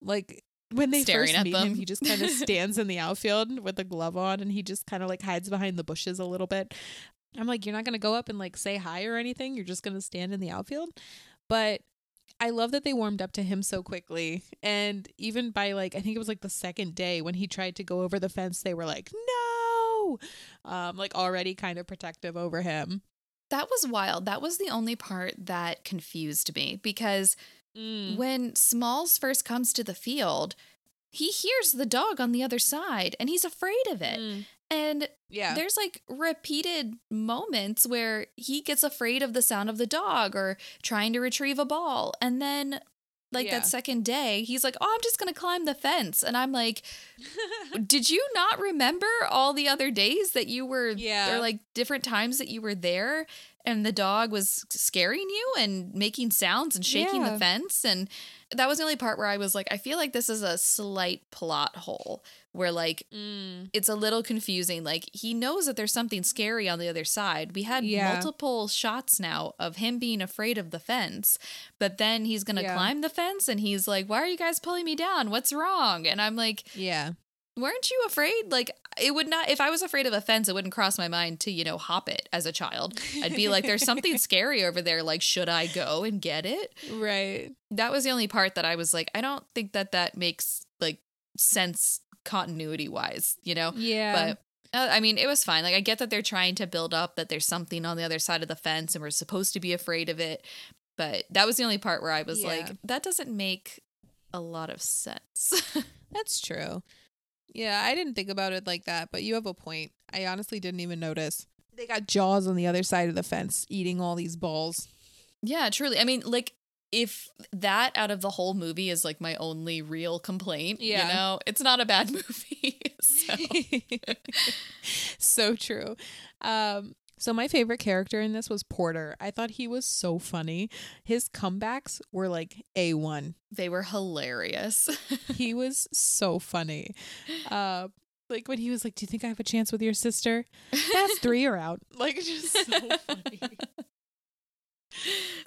Speaker 1: Like when they first meet
Speaker 2: them.
Speaker 1: him he just kind of stands in the outfield with a glove on and he just kind of like hides behind the bushes a little bit i'm like you're not going to go up and like say hi or anything you're just going to stand in the outfield but I love that they warmed up to him so quickly. And even by like, I think it was like the second day when he tried to go over the fence, they were like, no, um, like already kind of protective over him.
Speaker 2: That was wild. That was the only part that confused me because
Speaker 1: Mm.
Speaker 2: when Smalls first comes to the field, he hears the dog on the other side and he's afraid of it.
Speaker 1: Mm.
Speaker 2: And
Speaker 1: Yeah.
Speaker 2: there's like repeated moments where he gets afraid of the sound of the dog or trying to retrieve a ball. And then, like
Speaker 1: Yeah.
Speaker 2: that second day, he's like, Oh, I'm just going to climb the fence. And I'm like, Did you not remember all the other days that you were,
Speaker 1: Yeah.
Speaker 2: or like different times that you were there? And the dog was scaring you and making sounds and shaking
Speaker 1: Yeah.
Speaker 2: the fence. And that was the only part where I was like, I feel like this is a slight plot hole where, like,
Speaker 1: Mm.
Speaker 2: it's a little confusing. Like he knows that there's something scary on the other side. We had
Speaker 1: Yeah.
Speaker 2: multiple shots now of him being afraid of the fence, but then he's gonna
Speaker 1: Yeah.
Speaker 2: climb the fence and he's like, "Why are you guys pulling me down? What's wrong?" And I'm like,
Speaker 1: Yeah.
Speaker 2: "Weren't you afraid?" Like it would not. If I was afraid of a fence, it wouldn't cross my mind to you know hop it as a child. I'd be like, "There's something scary over there. Like, should I go and get it?"
Speaker 1: Right.
Speaker 2: that was the only part that I was like, I don't think that that makes like sense continuity wise, you know?
Speaker 1: Yeah.
Speaker 2: But uh, I mean, it was fine. Like, I get that they're trying to build up that there's something on the other side of the fence and we're supposed to be afraid of it. But that was the only part where I was
Speaker 1: Yeah.
Speaker 2: like, that doesn't make a lot of sense.
Speaker 1: That's true. Yeah, I didn't think about it like that, but you have a point. I honestly didn't even notice. They got jaws on the other side of the fence eating all these balls.
Speaker 2: yeah, truly. I mean, like, if that out of the whole movie is like my only real complaint,
Speaker 1: Yeah.
Speaker 2: you know, it's not a bad movie. so.
Speaker 1: so true. Um, so my favorite character in this was Porter. I thought he was so funny. His comebacks were like A1.
Speaker 2: They were hilarious.
Speaker 1: He was so funny. Uh, like when he was like, "Do you think I have a chance with your sister?" That's three or out. Like just so funny.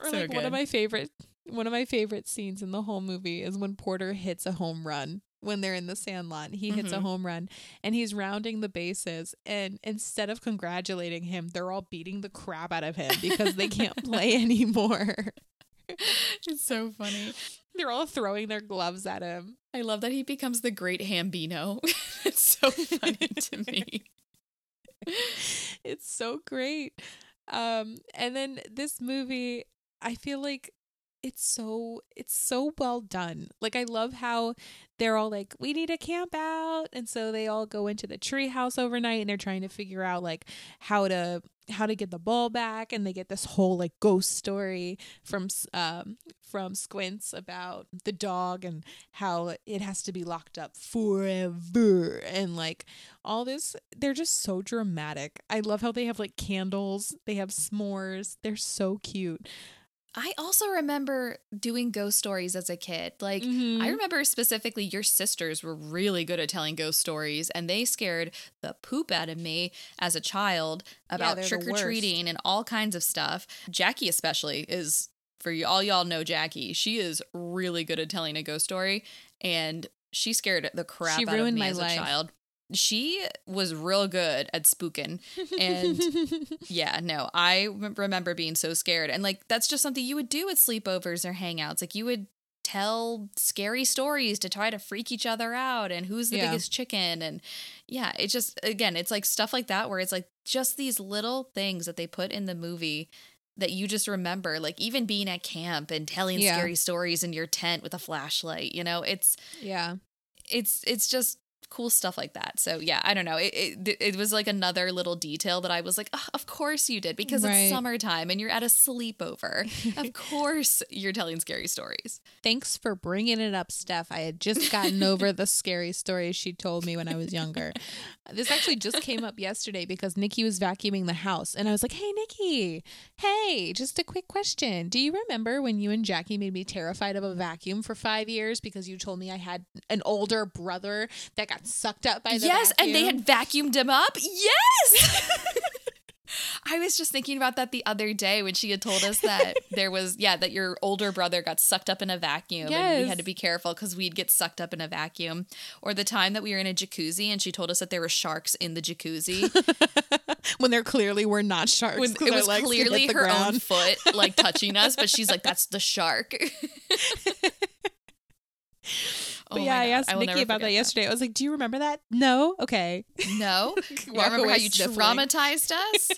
Speaker 1: Or
Speaker 2: So
Speaker 1: like one of my favorite one of my favorite scenes in the whole movie is when Porter hits a home run when they're in the sandlot. He hits a
Speaker 2: Mhm.
Speaker 1: home run and he's rounding the bases and instead of congratulating him, they're all beating the crap out of him because they can't play anymore.
Speaker 2: it's so funny.
Speaker 1: They're all throwing their gloves at him.
Speaker 2: I love that he becomes the great Hambino. it's so funny to me.
Speaker 1: it's so great. Um and then this movie I feel like it's so it's so well done. Like I love how they're all like we need to camp out and so they all go into the tree house overnight and they're trying to figure out like how to how to get the ball back and they get this whole like ghost story from um from Squints about the dog and how it has to be locked up forever and like all this they're just so dramatic. I love how they have like candles, they have s'mores. They're so cute.
Speaker 2: I also remember doing ghost stories as a kid. Like,
Speaker 1: Mhm.
Speaker 2: I remember specifically your sisters were really good at telling ghost stories, and they scared the poop out of me as a child about
Speaker 1: they're
Speaker 2: trick or treating and all kinds of stuff. Jackie, especially, is for you, all y'all know Jackie. She is really good at telling a ghost story, and she scared the crap
Speaker 1: She
Speaker 2: out of me as
Speaker 1: life.
Speaker 2: a child. She was real good at spooking. And yeah, no, I remember being so scared. And like, that's just something you would do at sleepovers or hangouts. Like, you would tell scary stories to try to freak each other out and who's the
Speaker 1: Yeah.
Speaker 2: biggest chicken. And yeah, it just, again, it's like stuff like that where it's like just these little things that they put in the movie that you just remember. Like, even being at camp and telling
Speaker 1: Yeah.
Speaker 2: scary stories in your tent with a flashlight, you know, it's,
Speaker 1: yeah.
Speaker 2: it's it's just cool stuff like that. So yeah, I don't know. It it, it was like another little detail that I was like, "Ugh, of course you did because
Speaker 1: Right.
Speaker 2: it's summertime and you're at a sleepover. of course you're telling scary stories.
Speaker 1: Thanks for bringing it up, Steph. I had just gotten over the scary stories she told me when I was younger. This actually just came up yesterday because Nikki was vacuuming the house. And I was like, hey, Nikki, hey, just a quick question. Do you remember when you and Jackie made me terrified of a vacuum for five years because you told me I had an older brother that got sucked up by the
Speaker 2: yes, and they had vacuumed him up. Yes. I was just thinking about that the other day when she had told us that there was, yeah, that your older brother got sucked up in a vacuum and we had to be careful because we'd get sucked up in a vacuum. Or the time that we were in a jacuzzi and she told us that there were sharks in the jacuzzi.
Speaker 1: when there clearly were not sharks.
Speaker 2: When it was
Speaker 1: legs could hit
Speaker 2: clearly her own foot like touching us, but she's like, "That's the shark."
Speaker 1: But
Speaker 2: Oh
Speaker 1: yeah, I asked
Speaker 2: will
Speaker 1: Nikki about that yesterday. I was like, "Do you remember that?" No. Okay.
Speaker 2: No, you remember how you
Speaker 1: sniffling.
Speaker 2: traumatized us?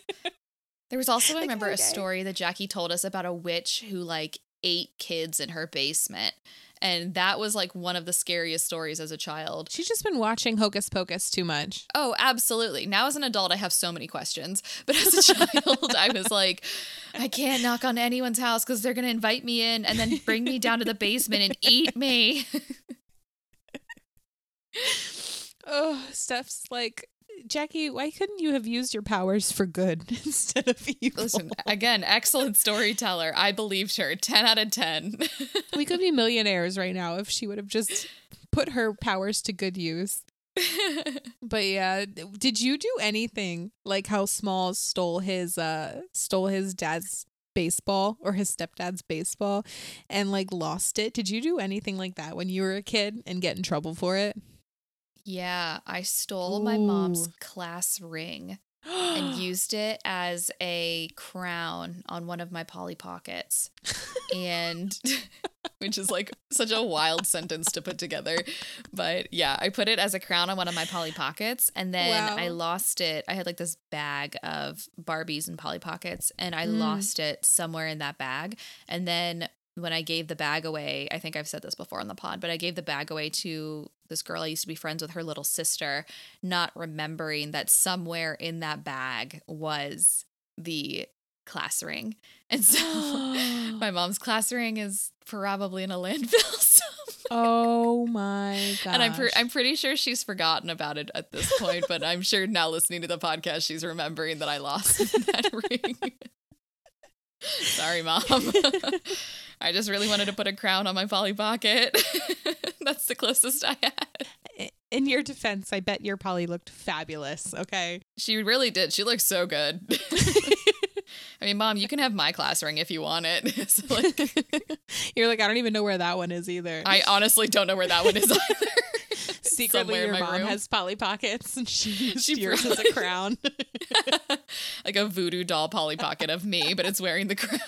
Speaker 2: There was also, I
Speaker 1: Like,
Speaker 2: remember,
Speaker 1: okay.
Speaker 2: a story that Jackie told us about a witch who like ate kids in her basement. And that was like one of the scariest stories as a child.
Speaker 1: She's just been watching Hocus Pocus too much.
Speaker 2: Oh, absolutely. Now, as an adult, I have so many questions. But as a child, I was like, I can't knock on anyone's house because they're going to invite me in and then bring me down to the basement and eat me.
Speaker 1: Oh, Steph's like, Jackie, why couldn't you have used your powers for good instead of evil?
Speaker 2: Listen, again, excellent storyteller. I believed her. 10 out of 10.
Speaker 1: we could be millionaires right now if she would have just put her powers to good use. But yeah, did you do anything like how Small stole his uh stole his dad's baseball or his stepdad's baseball and like lost it? Did you do anything like that when you were a kid and get in trouble for it?
Speaker 2: Yeah, I stole my mom's class ring and used it as a crown on one of my Polly Pockets. and which is like such a wild sentence to put together. But yeah, I put it as a crown on one of my Polly Pockets and then
Speaker 1: Wow.
Speaker 2: I lost it. I had like this bag of Barbies and Polly Pockets and I
Speaker 1: Mm.
Speaker 2: lost it somewhere in that bag. And then when I gave the bag away, I think I've said this before on the pod, but I gave the bag away to this girl I used to be friends with, her little sister, not remembering that somewhere in that bag was the class ring. And so my mom's class ring is probably in a landfill oh somewhere.
Speaker 1: oh my god.
Speaker 2: And I'm pre- I'm pretty sure she's forgotten about it at this point, but I'm sure now listening to the podcast she's remembering that I lost that ring. Sorry, mom. I just really wanted to put a crown on my Polly Pocket. That's the closest I had.
Speaker 1: in your defense, I bet your Polly looked fabulous, okay?
Speaker 2: She really did. She looks so good. I mean, mom, you can have my class ring if you want it. So, like,
Speaker 1: You're like, I don't even know where that one is either.
Speaker 2: I honestly don't know where that one is either.
Speaker 1: Secretly, your mom
Speaker 2: room.
Speaker 1: has Polly Pockets and she
Speaker 2: She
Speaker 1: yours as a crown.
Speaker 2: like a voodoo doll Polly Pocket of me, but it's wearing the crown.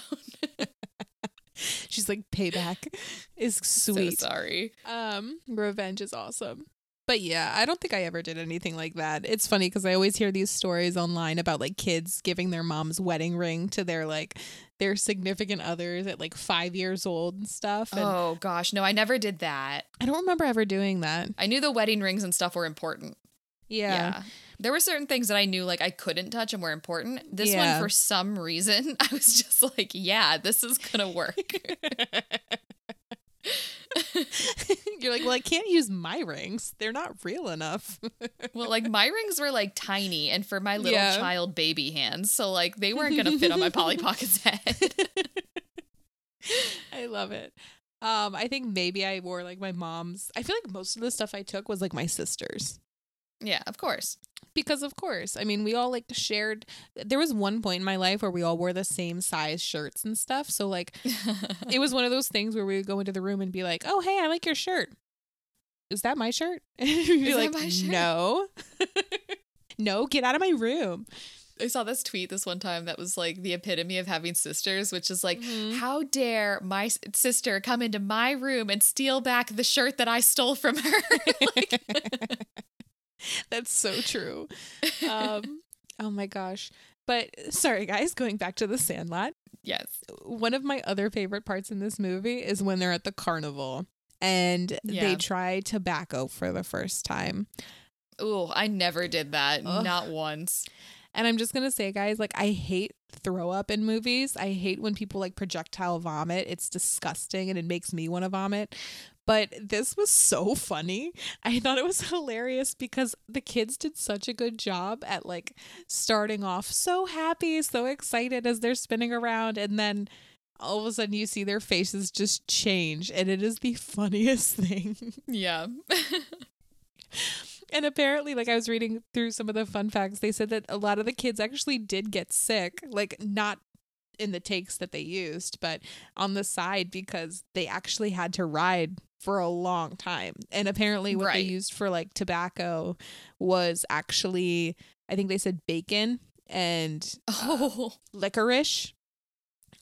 Speaker 1: She's like, payback is sweet.
Speaker 2: So sorry.
Speaker 1: Um, revenge is awesome. But yeah, I don't think I ever did anything like that. It's funny because I always hear these stories online about like kids giving their mom's wedding ring to their like their significant others at like five years old and stuff. And
Speaker 2: Oh gosh, no, I never did that.
Speaker 1: I don't remember ever doing that.
Speaker 2: I knew the wedding rings and stuff were important.
Speaker 1: Yeah.
Speaker 2: Yeah. There were certain things that I knew like I couldn't touch and were important. This
Speaker 1: Yeah.
Speaker 2: one for some reason, I was just like, yeah, this is going to work.
Speaker 1: You're like, well, I can't use my rings. They're not real enough.
Speaker 2: well, like my rings were like tiny and for my little
Speaker 1: Yeah.
Speaker 2: child baby hands, so like they weren't going to fit on my Polly Pocket's head.
Speaker 1: I love it. Um, I think maybe I wore like my mom's. I feel like most of the stuff I took was like my sister's.
Speaker 2: Yeah, of course.
Speaker 1: Because of course, I mean, we all like shared. There was one point in my life where we all wore the same size shirts and stuff. So like, it was one of those things where we would go into the room and be like, "Oh, hey, I like your shirt. Is that my shirt?" And we'd be
Speaker 2: Is that
Speaker 1: like,
Speaker 2: my shirt?
Speaker 1: "No, no, get out of my room."
Speaker 2: I saw this tweet this one time that was like the epitome of having sisters, which is like,
Speaker 1: Mhm.
Speaker 2: how dare my sister come into my room and steal back the shirt that I stole from her? Like-
Speaker 1: That's so true. Um, oh my gosh. But sorry, guys, going back to the Sandlot.
Speaker 2: yes.
Speaker 1: One of my other favorite parts in this movie is when they're at the carnival and
Speaker 2: Yeah.
Speaker 1: they try tobacco for the first time.
Speaker 2: Ooh, I never did that.
Speaker 1: Ugh.
Speaker 2: Not once.
Speaker 1: And I'm just going to say, guys, like, I hate throw up in movies. I hate when people like projectile vomit. It's disgusting and it makes me want to vomit. But this was so funny. I thought it was hilarious because the kids did such a good job at like starting off so happy, so excited as they're spinning around. And then all of a sudden you see their faces just change. And it is the funniest thing.
Speaker 2: Yeah.
Speaker 1: And apparently, like I was reading through some of the fun facts, they said that a lot of the kids actually did get sick, like not in the takes that they used, but on the side because they actually had to ride for a long time. And apparently, what they used for like tobacco was actually, I think they said bacon. and
Speaker 2: Oh,
Speaker 1: licorice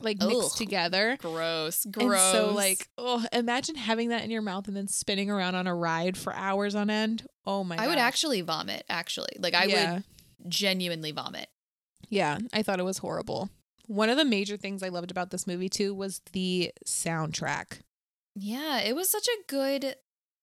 Speaker 1: like mixed
Speaker 2: Ugh.
Speaker 1: together.
Speaker 2: gross,
Speaker 1: And
Speaker 2: gross.
Speaker 1: so like, oh, imagine having that in your mouth and then spinning around on a ride for hours on end. Oh my God.
Speaker 2: I would actually vomit. Actually, like I
Speaker 1: yeah.
Speaker 2: would genuinely vomit.
Speaker 1: Yeah, I thought it was horrible. One of the major things I loved about this movie too was the soundtrack.
Speaker 2: Yeah, it was such a good,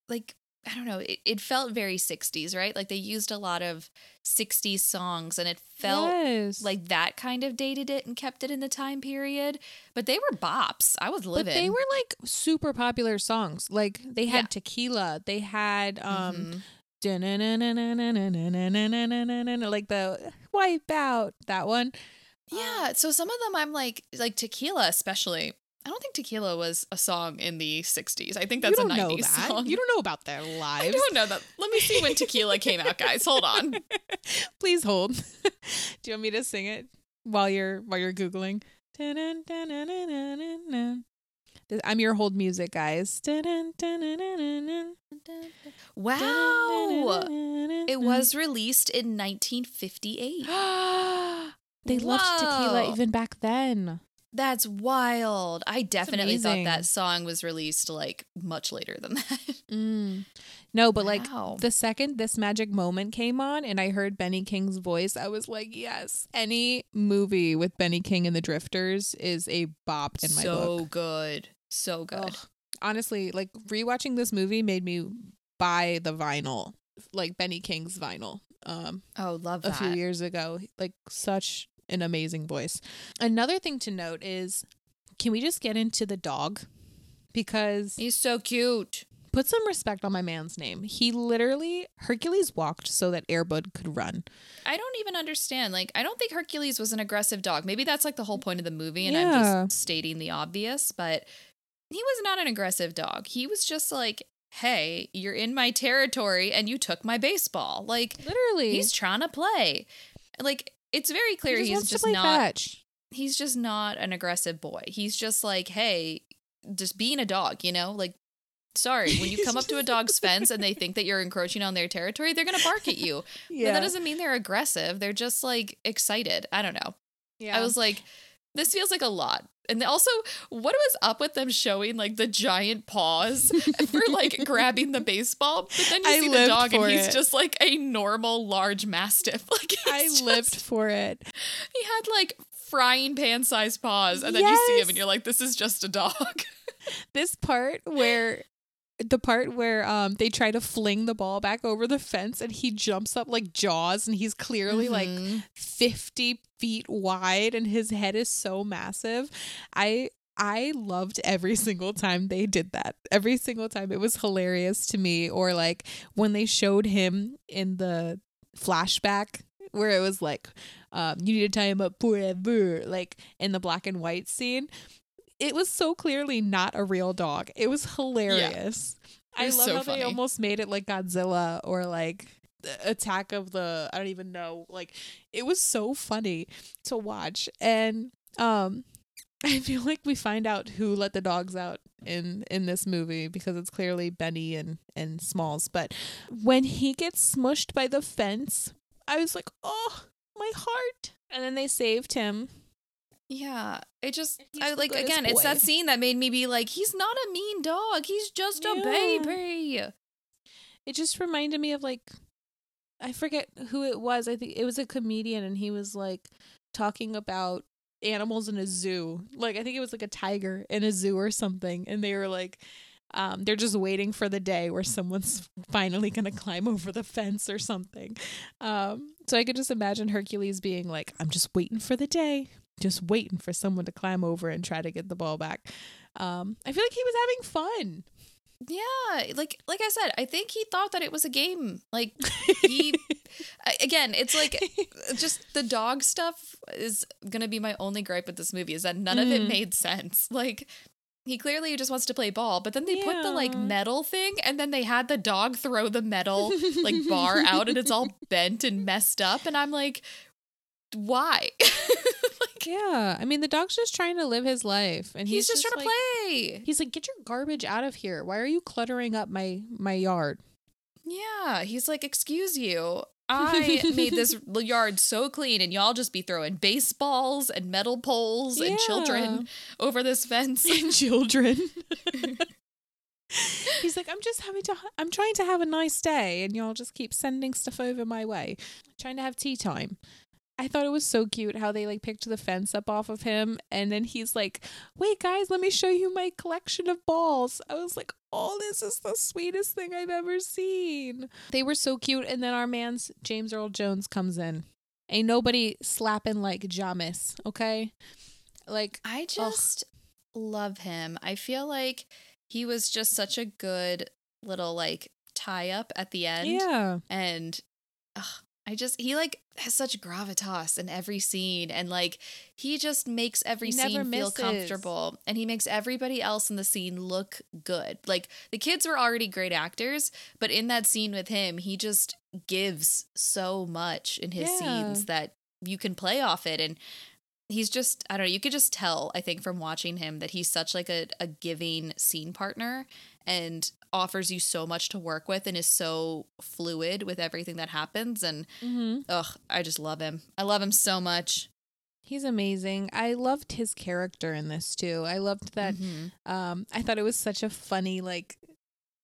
Speaker 2: like, I don't know, it, it felt very 60s, right? Like they used a lot of 60s songs and it felt
Speaker 1: yes.
Speaker 2: like that kind of dated it and kept it in the time period. But they were bops. I was living.
Speaker 1: but they were like super popular songs. Like they had
Speaker 2: Yeah.
Speaker 1: Tequila, they had um
Speaker 2: Mhm.
Speaker 1: like the Wipe Out, that one.
Speaker 2: Um, yeah, so some of them I'm like, like Tequila, especially. I don't think Tequila was a song in the 60s. I think that's a 90s
Speaker 1: know that.
Speaker 2: song.
Speaker 1: You don't know about their lives.
Speaker 2: I don't know that. Let me see when Tequila came out, guys. Hold on.
Speaker 1: Please hold. Do you want me to sing it while you're while you're googling? I'm your hold music, guys.
Speaker 2: Wow. It was released in 1958.
Speaker 1: they loved tequila even back then.
Speaker 2: That's wild. I definitely thought that song was released like much later than that.
Speaker 1: Mm. No, but like the second this magic moment came on and I heard Benny King's voice, I was like, yes, any movie with Benny King and the Drifters is a bop in my
Speaker 2: so
Speaker 1: book.
Speaker 2: good. So good.
Speaker 1: Ugh. Honestly, like rewatching this movie made me buy the vinyl, like Benny King's vinyl. Um,
Speaker 2: Oh, love
Speaker 1: a few years ago. Like such an amazing voice. Another thing to note is can we just get into the dog? Because
Speaker 2: He's so cute.
Speaker 1: put some respect on my man's name. He literally Hercules walked so that Air Bud could run.
Speaker 2: I don't even understand. Like, I don't think Hercules was an aggressive dog. Maybe that's like the whole point of the movie, and I'm just stating the obvious, but he was not an aggressive dog. He was just like, hey, you're in my territory and you took my baseball. Like,
Speaker 1: Literally.
Speaker 2: he's trying to play. Like, it's very clear
Speaker 1: he just
Speaker 2: he's just not
Speaker 1: fetch.
Speaker 2: he's just not an aggressive boy. He's just like, hey, just being a dog, you know? Like, sorry, when you come up to a dog's fence and they think that you're encroaching on their territory, they're going to bark at you. But
Speaker 1: Yeah.
Speaker 2: that doesn't mean they're aggressive. They're just like excited. I don't know.
Speaker 1: yeah.
Speaker 2: I was like, this feels like a lot. And also, what was up with them showing like the giant paws for like grabbing the baseball? But then you
Speaker 1: I
Speaker 2: see the dog and he's
Speaker 1: it.
Speaker 2: just like a normal large mastiff. Like
Speaker 1: I
Speaker 2: he's
Speaker 1: lived for it.
Speaker 2: he had like frying pan sized paws, and then you see him and you're like, this is just a dog.
Speaker 1: This part where the part where um they try to fling the ball back over the fence and he jumps up like jaws and he's clearly like
Speaker 2: Mhm.
Speaker 1: 50 feet wide and his head is so massive. I I loved every single time they did that. Every single time it was hilarious to me or like when they showed him in the flashback where it was like um you need to tie him up forever like in the black and white scene. It was so clearly not a real dog. It was hilarious.
Speaker 2: It
Speaker 1: I love
Speaker 2: so
Speaker 1: how
Speaker 2: funny.
Speaker 1: they almost made it like Godzilla or like the Attack of the I don't even know. Like it was so funny to watch. And um I feel like we find out who let the dogs out in in this movie because it's clearly Benny and and Smalls. But when he gets smushed by the fence, I was like, "Oh, my heart." And then they saved him.
Speaker 2: Yeah, it just I like again. It's that scene that made me be like, he's not a mean dog. He's just a baby.
Speaker 1: It just reminded me of like I forget who it was. I think it was a comedian and he was like talking about animals in a zoo. Like I think it was like a tiger in a zoo or something and they were like um they're just waiting for the day where someone's finally going to climb over the fence or something. Um so I could just imagine Hercules being like I'm just waiting for the day. Just waiting for someone to climb over and try to get the ball back. Um I feel like he was having fun.
Speaker 2: Yeah, like like I said, I think he thought that it was a game. Like he again, it's like just the dog stuff is gonna be my only gripe with this movie is that none of it
Speaker 1: Mhm.
Speaker 2: made sense. Like he clearly just wants to play ball, but then they put the like metal thing and then they had the dog throw the metal like bar out and it's all bent and messed up and I'm like why?
Speaker 1: Yeah, I mean the dog's just trying to live his life, and
Speaker 2: he's,
Speaker 1: he's,
Speaker 2: just, trying
Speaker 1: like-
Speaker 2: to play.
Speaker 1: He's like, "Get your garbage out of here! Why are you cluttering up my my yard?"
Speaker 2: Yeah, he's like, "Excuse you. I made this yard so clean, and y'all just be throwing baseballs and metal poles and children over this fence.
Speaker 1: and children. He's like, I'm just having to, I'm trying to have a nice day, and y'all just keep sending stuff over my way, trying to have tea time. I thought it was so cute how they like picked the fence up off of him, and then he's like, "Wait, guys, let me show you my collection of balls." I was like, "Oh, this is the sweetest thing I've ever seen." They were so cute, and then our man's James Earl Jones comes in. Ain't nobody slapping like Jamis, okay? Like,
Speaker 2: I just love him. I feel like he was just such a good little like tie up at the end.
Speaker 1: yeah.
Speaker 2: And ugh, I just he like has such gravitas in every scene and like he just makes every scene feel comfortable and he makes everybody else in the scene look good. Like the kids were already great actors, but in that scene with him, he just gives so much in his
Speaker 1: Yeah.
Speaker 2: scenes that you can play off it and he's just I don't know, you could just tell I think from watching him that he's such like a, a giving scene partner and offers you so much to work with and is so fluid with everything that happens and
Speaker 1: Mm-hmm.
Speaker 2: ugh, I just love him. I love him so much.
Speaker 1: He's amazing. I loved his character in this too. I loved that.
Speaker 2: Mhm.
Speaker 1: Um, I thought it was such a funny like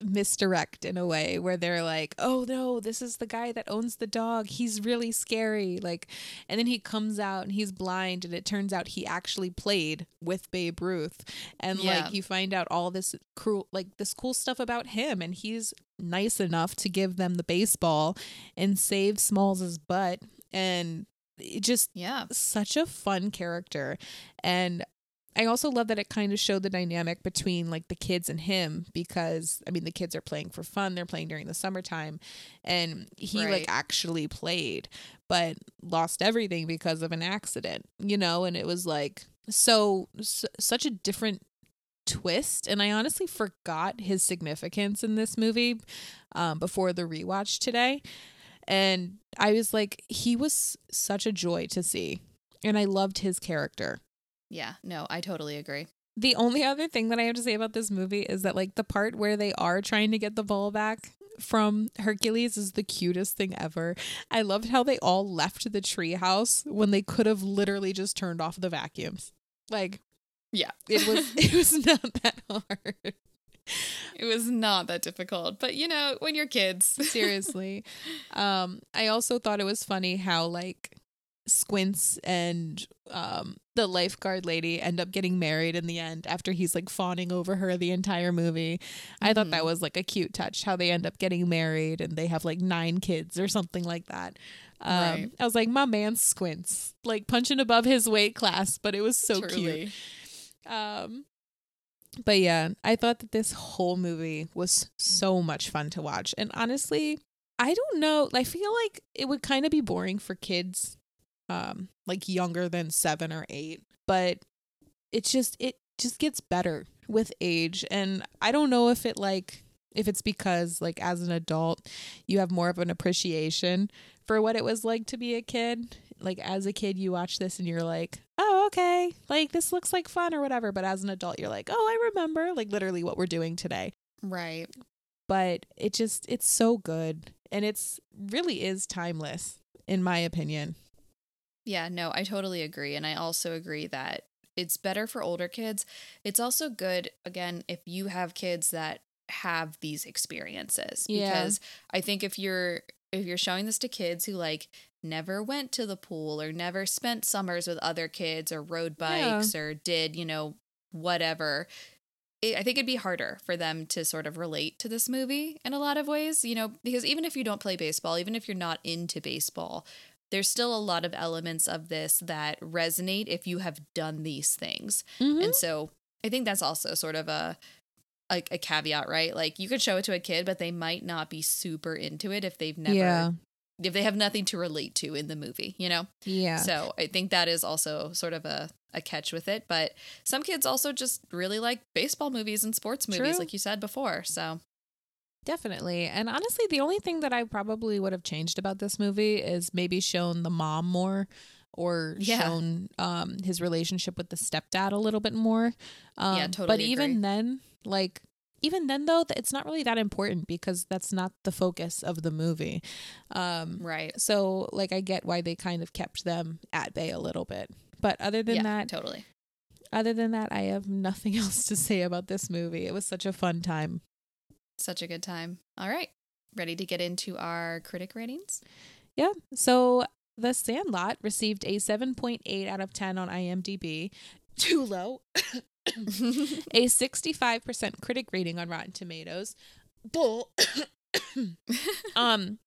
Speaker 1: misdirect in a way where they're like, "Oh no, this is the guy that owns the dog. He's really scary." Like, and then he comes out and he's blind, and it turns out he actually played with Babe Ruth, and
Speaker 2: Yeah.
Speaker 1: like you find out all this cruel, like this cool stuff about him, and he's nice enough to give them the baseball and save Smalls's butt, and it just
Speaker 2: Yeah.
Speaker 1: such a fun character and I also love that it kind of showed the dynamic between like the kids and him because I mean the kids are playing for fun they're playing during the summertime and he
Speaker 2: Right.
Speaker 1: like actually played but lost everything because of an accident you know and it was like so, s such a different twist and I honestly forgot his significance in this movie um, before the rewatch today and I was like, he was such a joy to see. And I loved his character.
Speaker 2: Yeah. No, I totally agree.
Speaker 1: The only other thing that I have to say about this movie is that, like, the part where they are trying to get the ball back from Hercules is the cutest thing ever. I loved how they all left the treehouse when they could have literally just turned off the vacuums. Like,
Speaker 2: Yeah.
Speaker 1: it was it was not that hard.
Speaker 2: It was not that difficult, but you know, when you're kids.
Speaker 1: Seriously. Um, I also thought it was funny how like Squints and um the lifeguard lady end up getting married in the end after he's like fawning over her the entire movie. I thought that
Speaker 2: Mhm.
Speaker 1: was like a cute touch how they end up getting married and they have like nine kids or something like that. Um,
Speaker 2: Right.
Speaker 1: I was like, my man Squints, like punching above his weight class, but it was so cute. Um, but yeah, I thought that this whole movie was so much fun to watch. And honestly, I don't know. I feel like it would kind of be boring for kids, um, like younger than seven or eight. But it's just it just gets better with age. And I don't know if it like if it's because like as an adult you have more of an appreciation for what it was like to be a kid. Like as a kid you watch this and you're like, "Oh, okay. Like this looks like fun or whatever." But as an adult you're like, "Oh, I remember like literally what we're doing today."
Speaker 2: Right.
Speaker 1: But it just it's so good and it's really is timeless in my opinion.
Speaker 2: Yeah, no, I totally agree. And I also agree that it's better for older kids. It's also good, again, if you have kids that have these experiences.
Speaker 1: Yeah.
Speaker 2: Because I think if you're if you're showing this to kids who like never went to the pool or never spent summers with other kids or rode
Speaker 1: Yeah.
Speaker 2: bikes or did, you know, whatever, I think it'd be harder for them to sort of relate to this movie in a lot of ways, you know, because even if you don't play baseball, even if you're not into baseball, there's still a lot of elements of this that resonate if you have done these things.
Speaker 1: Mhm.
Speaker 2: And so I think that's also sort of a, a a caveat, right? Like you could show it to a kid, but they might not be super into it if they've never
Speaker 1: Yeah.
Speaker 2: if they have nothing to relate to in the movie, you know?
Speaker 1: Yeah.
Speaker 2: So I think that is also sort of a, a catch with it. But some kids also just really like baseball movies and sports movies,
Speaker 1: True.
Speaker 2: like you said before. So
Speaker 1: Definitely. And honestly, the only thing that I probably would have changed about this movie is maybe shown the mom more or
Speaker 2: Yeah.
Speaker 1: shown um his relationship with the stepdad a little bit more. Um
Speaker 2: Yeah, totally
Speaker 1: but even then, like even then though it's not really that important because that's not the focus of the movie um
Speaker 2: Right.
Speaker 1: so like i get why they kind of kept them at bay a little bit but other than
Speaker 2: yeah,
Speaker 1: that
Speaker 2: totally.
Speaker 1: other than that i have nothing else to say about this movie it was such a fun time
Speaker 2: Such a good time. All right. Ready to get into our critic ratings?
Speaker 1: yeah. So the sandlot received a 7.8 out of 10 on imdb too low. A 65% critic rating on rotten tomatoes. Bull. Um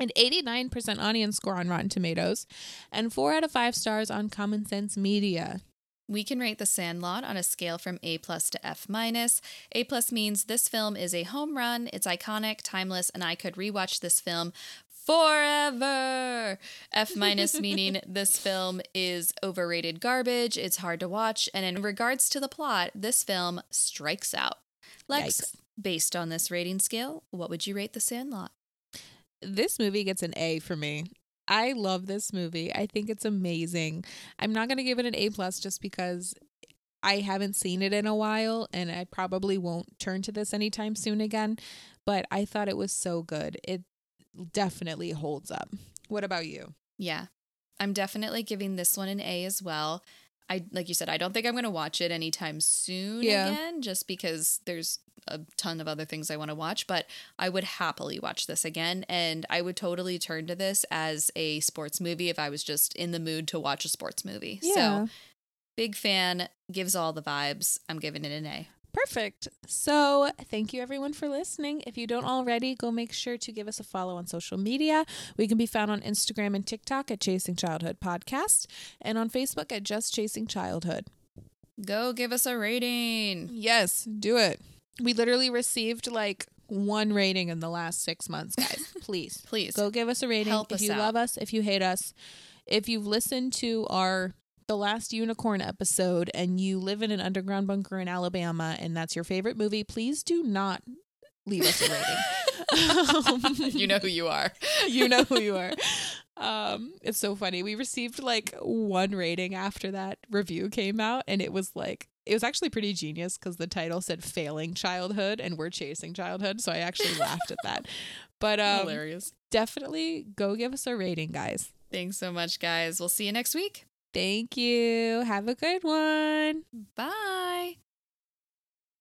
Speaker 1: an 89% audience score on rotten tomatoes. And 4 out of 5 stars on common sense media
Speaker 2: We can rate The Sandlot on a scale from A plus to F minus. A plus means this film is a home run, it's iconic, timeless, and I could rewatch this film forever. F minus meaning this film is overrated garbage, it's hard to watch, and in regards to the plot, this film strikes out. Lex,
Speaker 1: Yikes.
Speaker 2: based on this rating scale, what would you rate The Sandlot?
Speaker 1: this movie gets an A for me. I love this movie. I think it's amazing. I'm not going to give it an A plus just because I haven't seen it in a while and I probably won't turn to this anytime soon again, but I thought it was so good. It definitely holds up. What about you?
Speaker 2: Yeah. I'm definitely giving this one an A as well. I like you said, I don't think I'm going to watch it anytime soon
Speaker 1: Yeah.
Speaker 2: again just because there's a ton of other things I want to watch, but I would happily watch this again and I would totally turn to this as a sports movie if I was just in the mood to watch a sports movie. So, big fan, gives all the vibes. I'm giving it an A.
Speaker 1: Perfect. So, thank you everyone for listening. If you don't already, go make sure to give us a follow on social media. We can be found on Instagram and TikTok at Chasing Childhood Podcast and on Facebook at Just Chasing Childhood.
Speaker 2: Go give us a rating.
Speaker 1: Yes, do it. We literally received like one rating in the last six months, guys. Please
Speaker 2: Please.
Speaker 1: go give us a rating
Speaker 2: Help
Speaker 1: if you
Speaker 2: out.
Speaker 1: love us, if you hate us, if you've listened to our the last unicorn episode and you live in an underground bunker in Alabama and that's your favorite movie, please do not leave us a rating.
Speaker 2: you know who you are.
Speaker 1: you know who you are. Um, it's so funny. We received like one rating after that review came out, and it was like it was actually pretty genius because the title said "failing childhood" and we're chasing childhood. So I actually laughed at that. But um,
Speaker 2: Hilarious.
Speaker 1: definitely go give us a rating, guys.
Speaker 2: Thanks so much, guys. We'll see you next week.
Speaker 1: Thank you. Have a good one.
Speaker 2: Bye.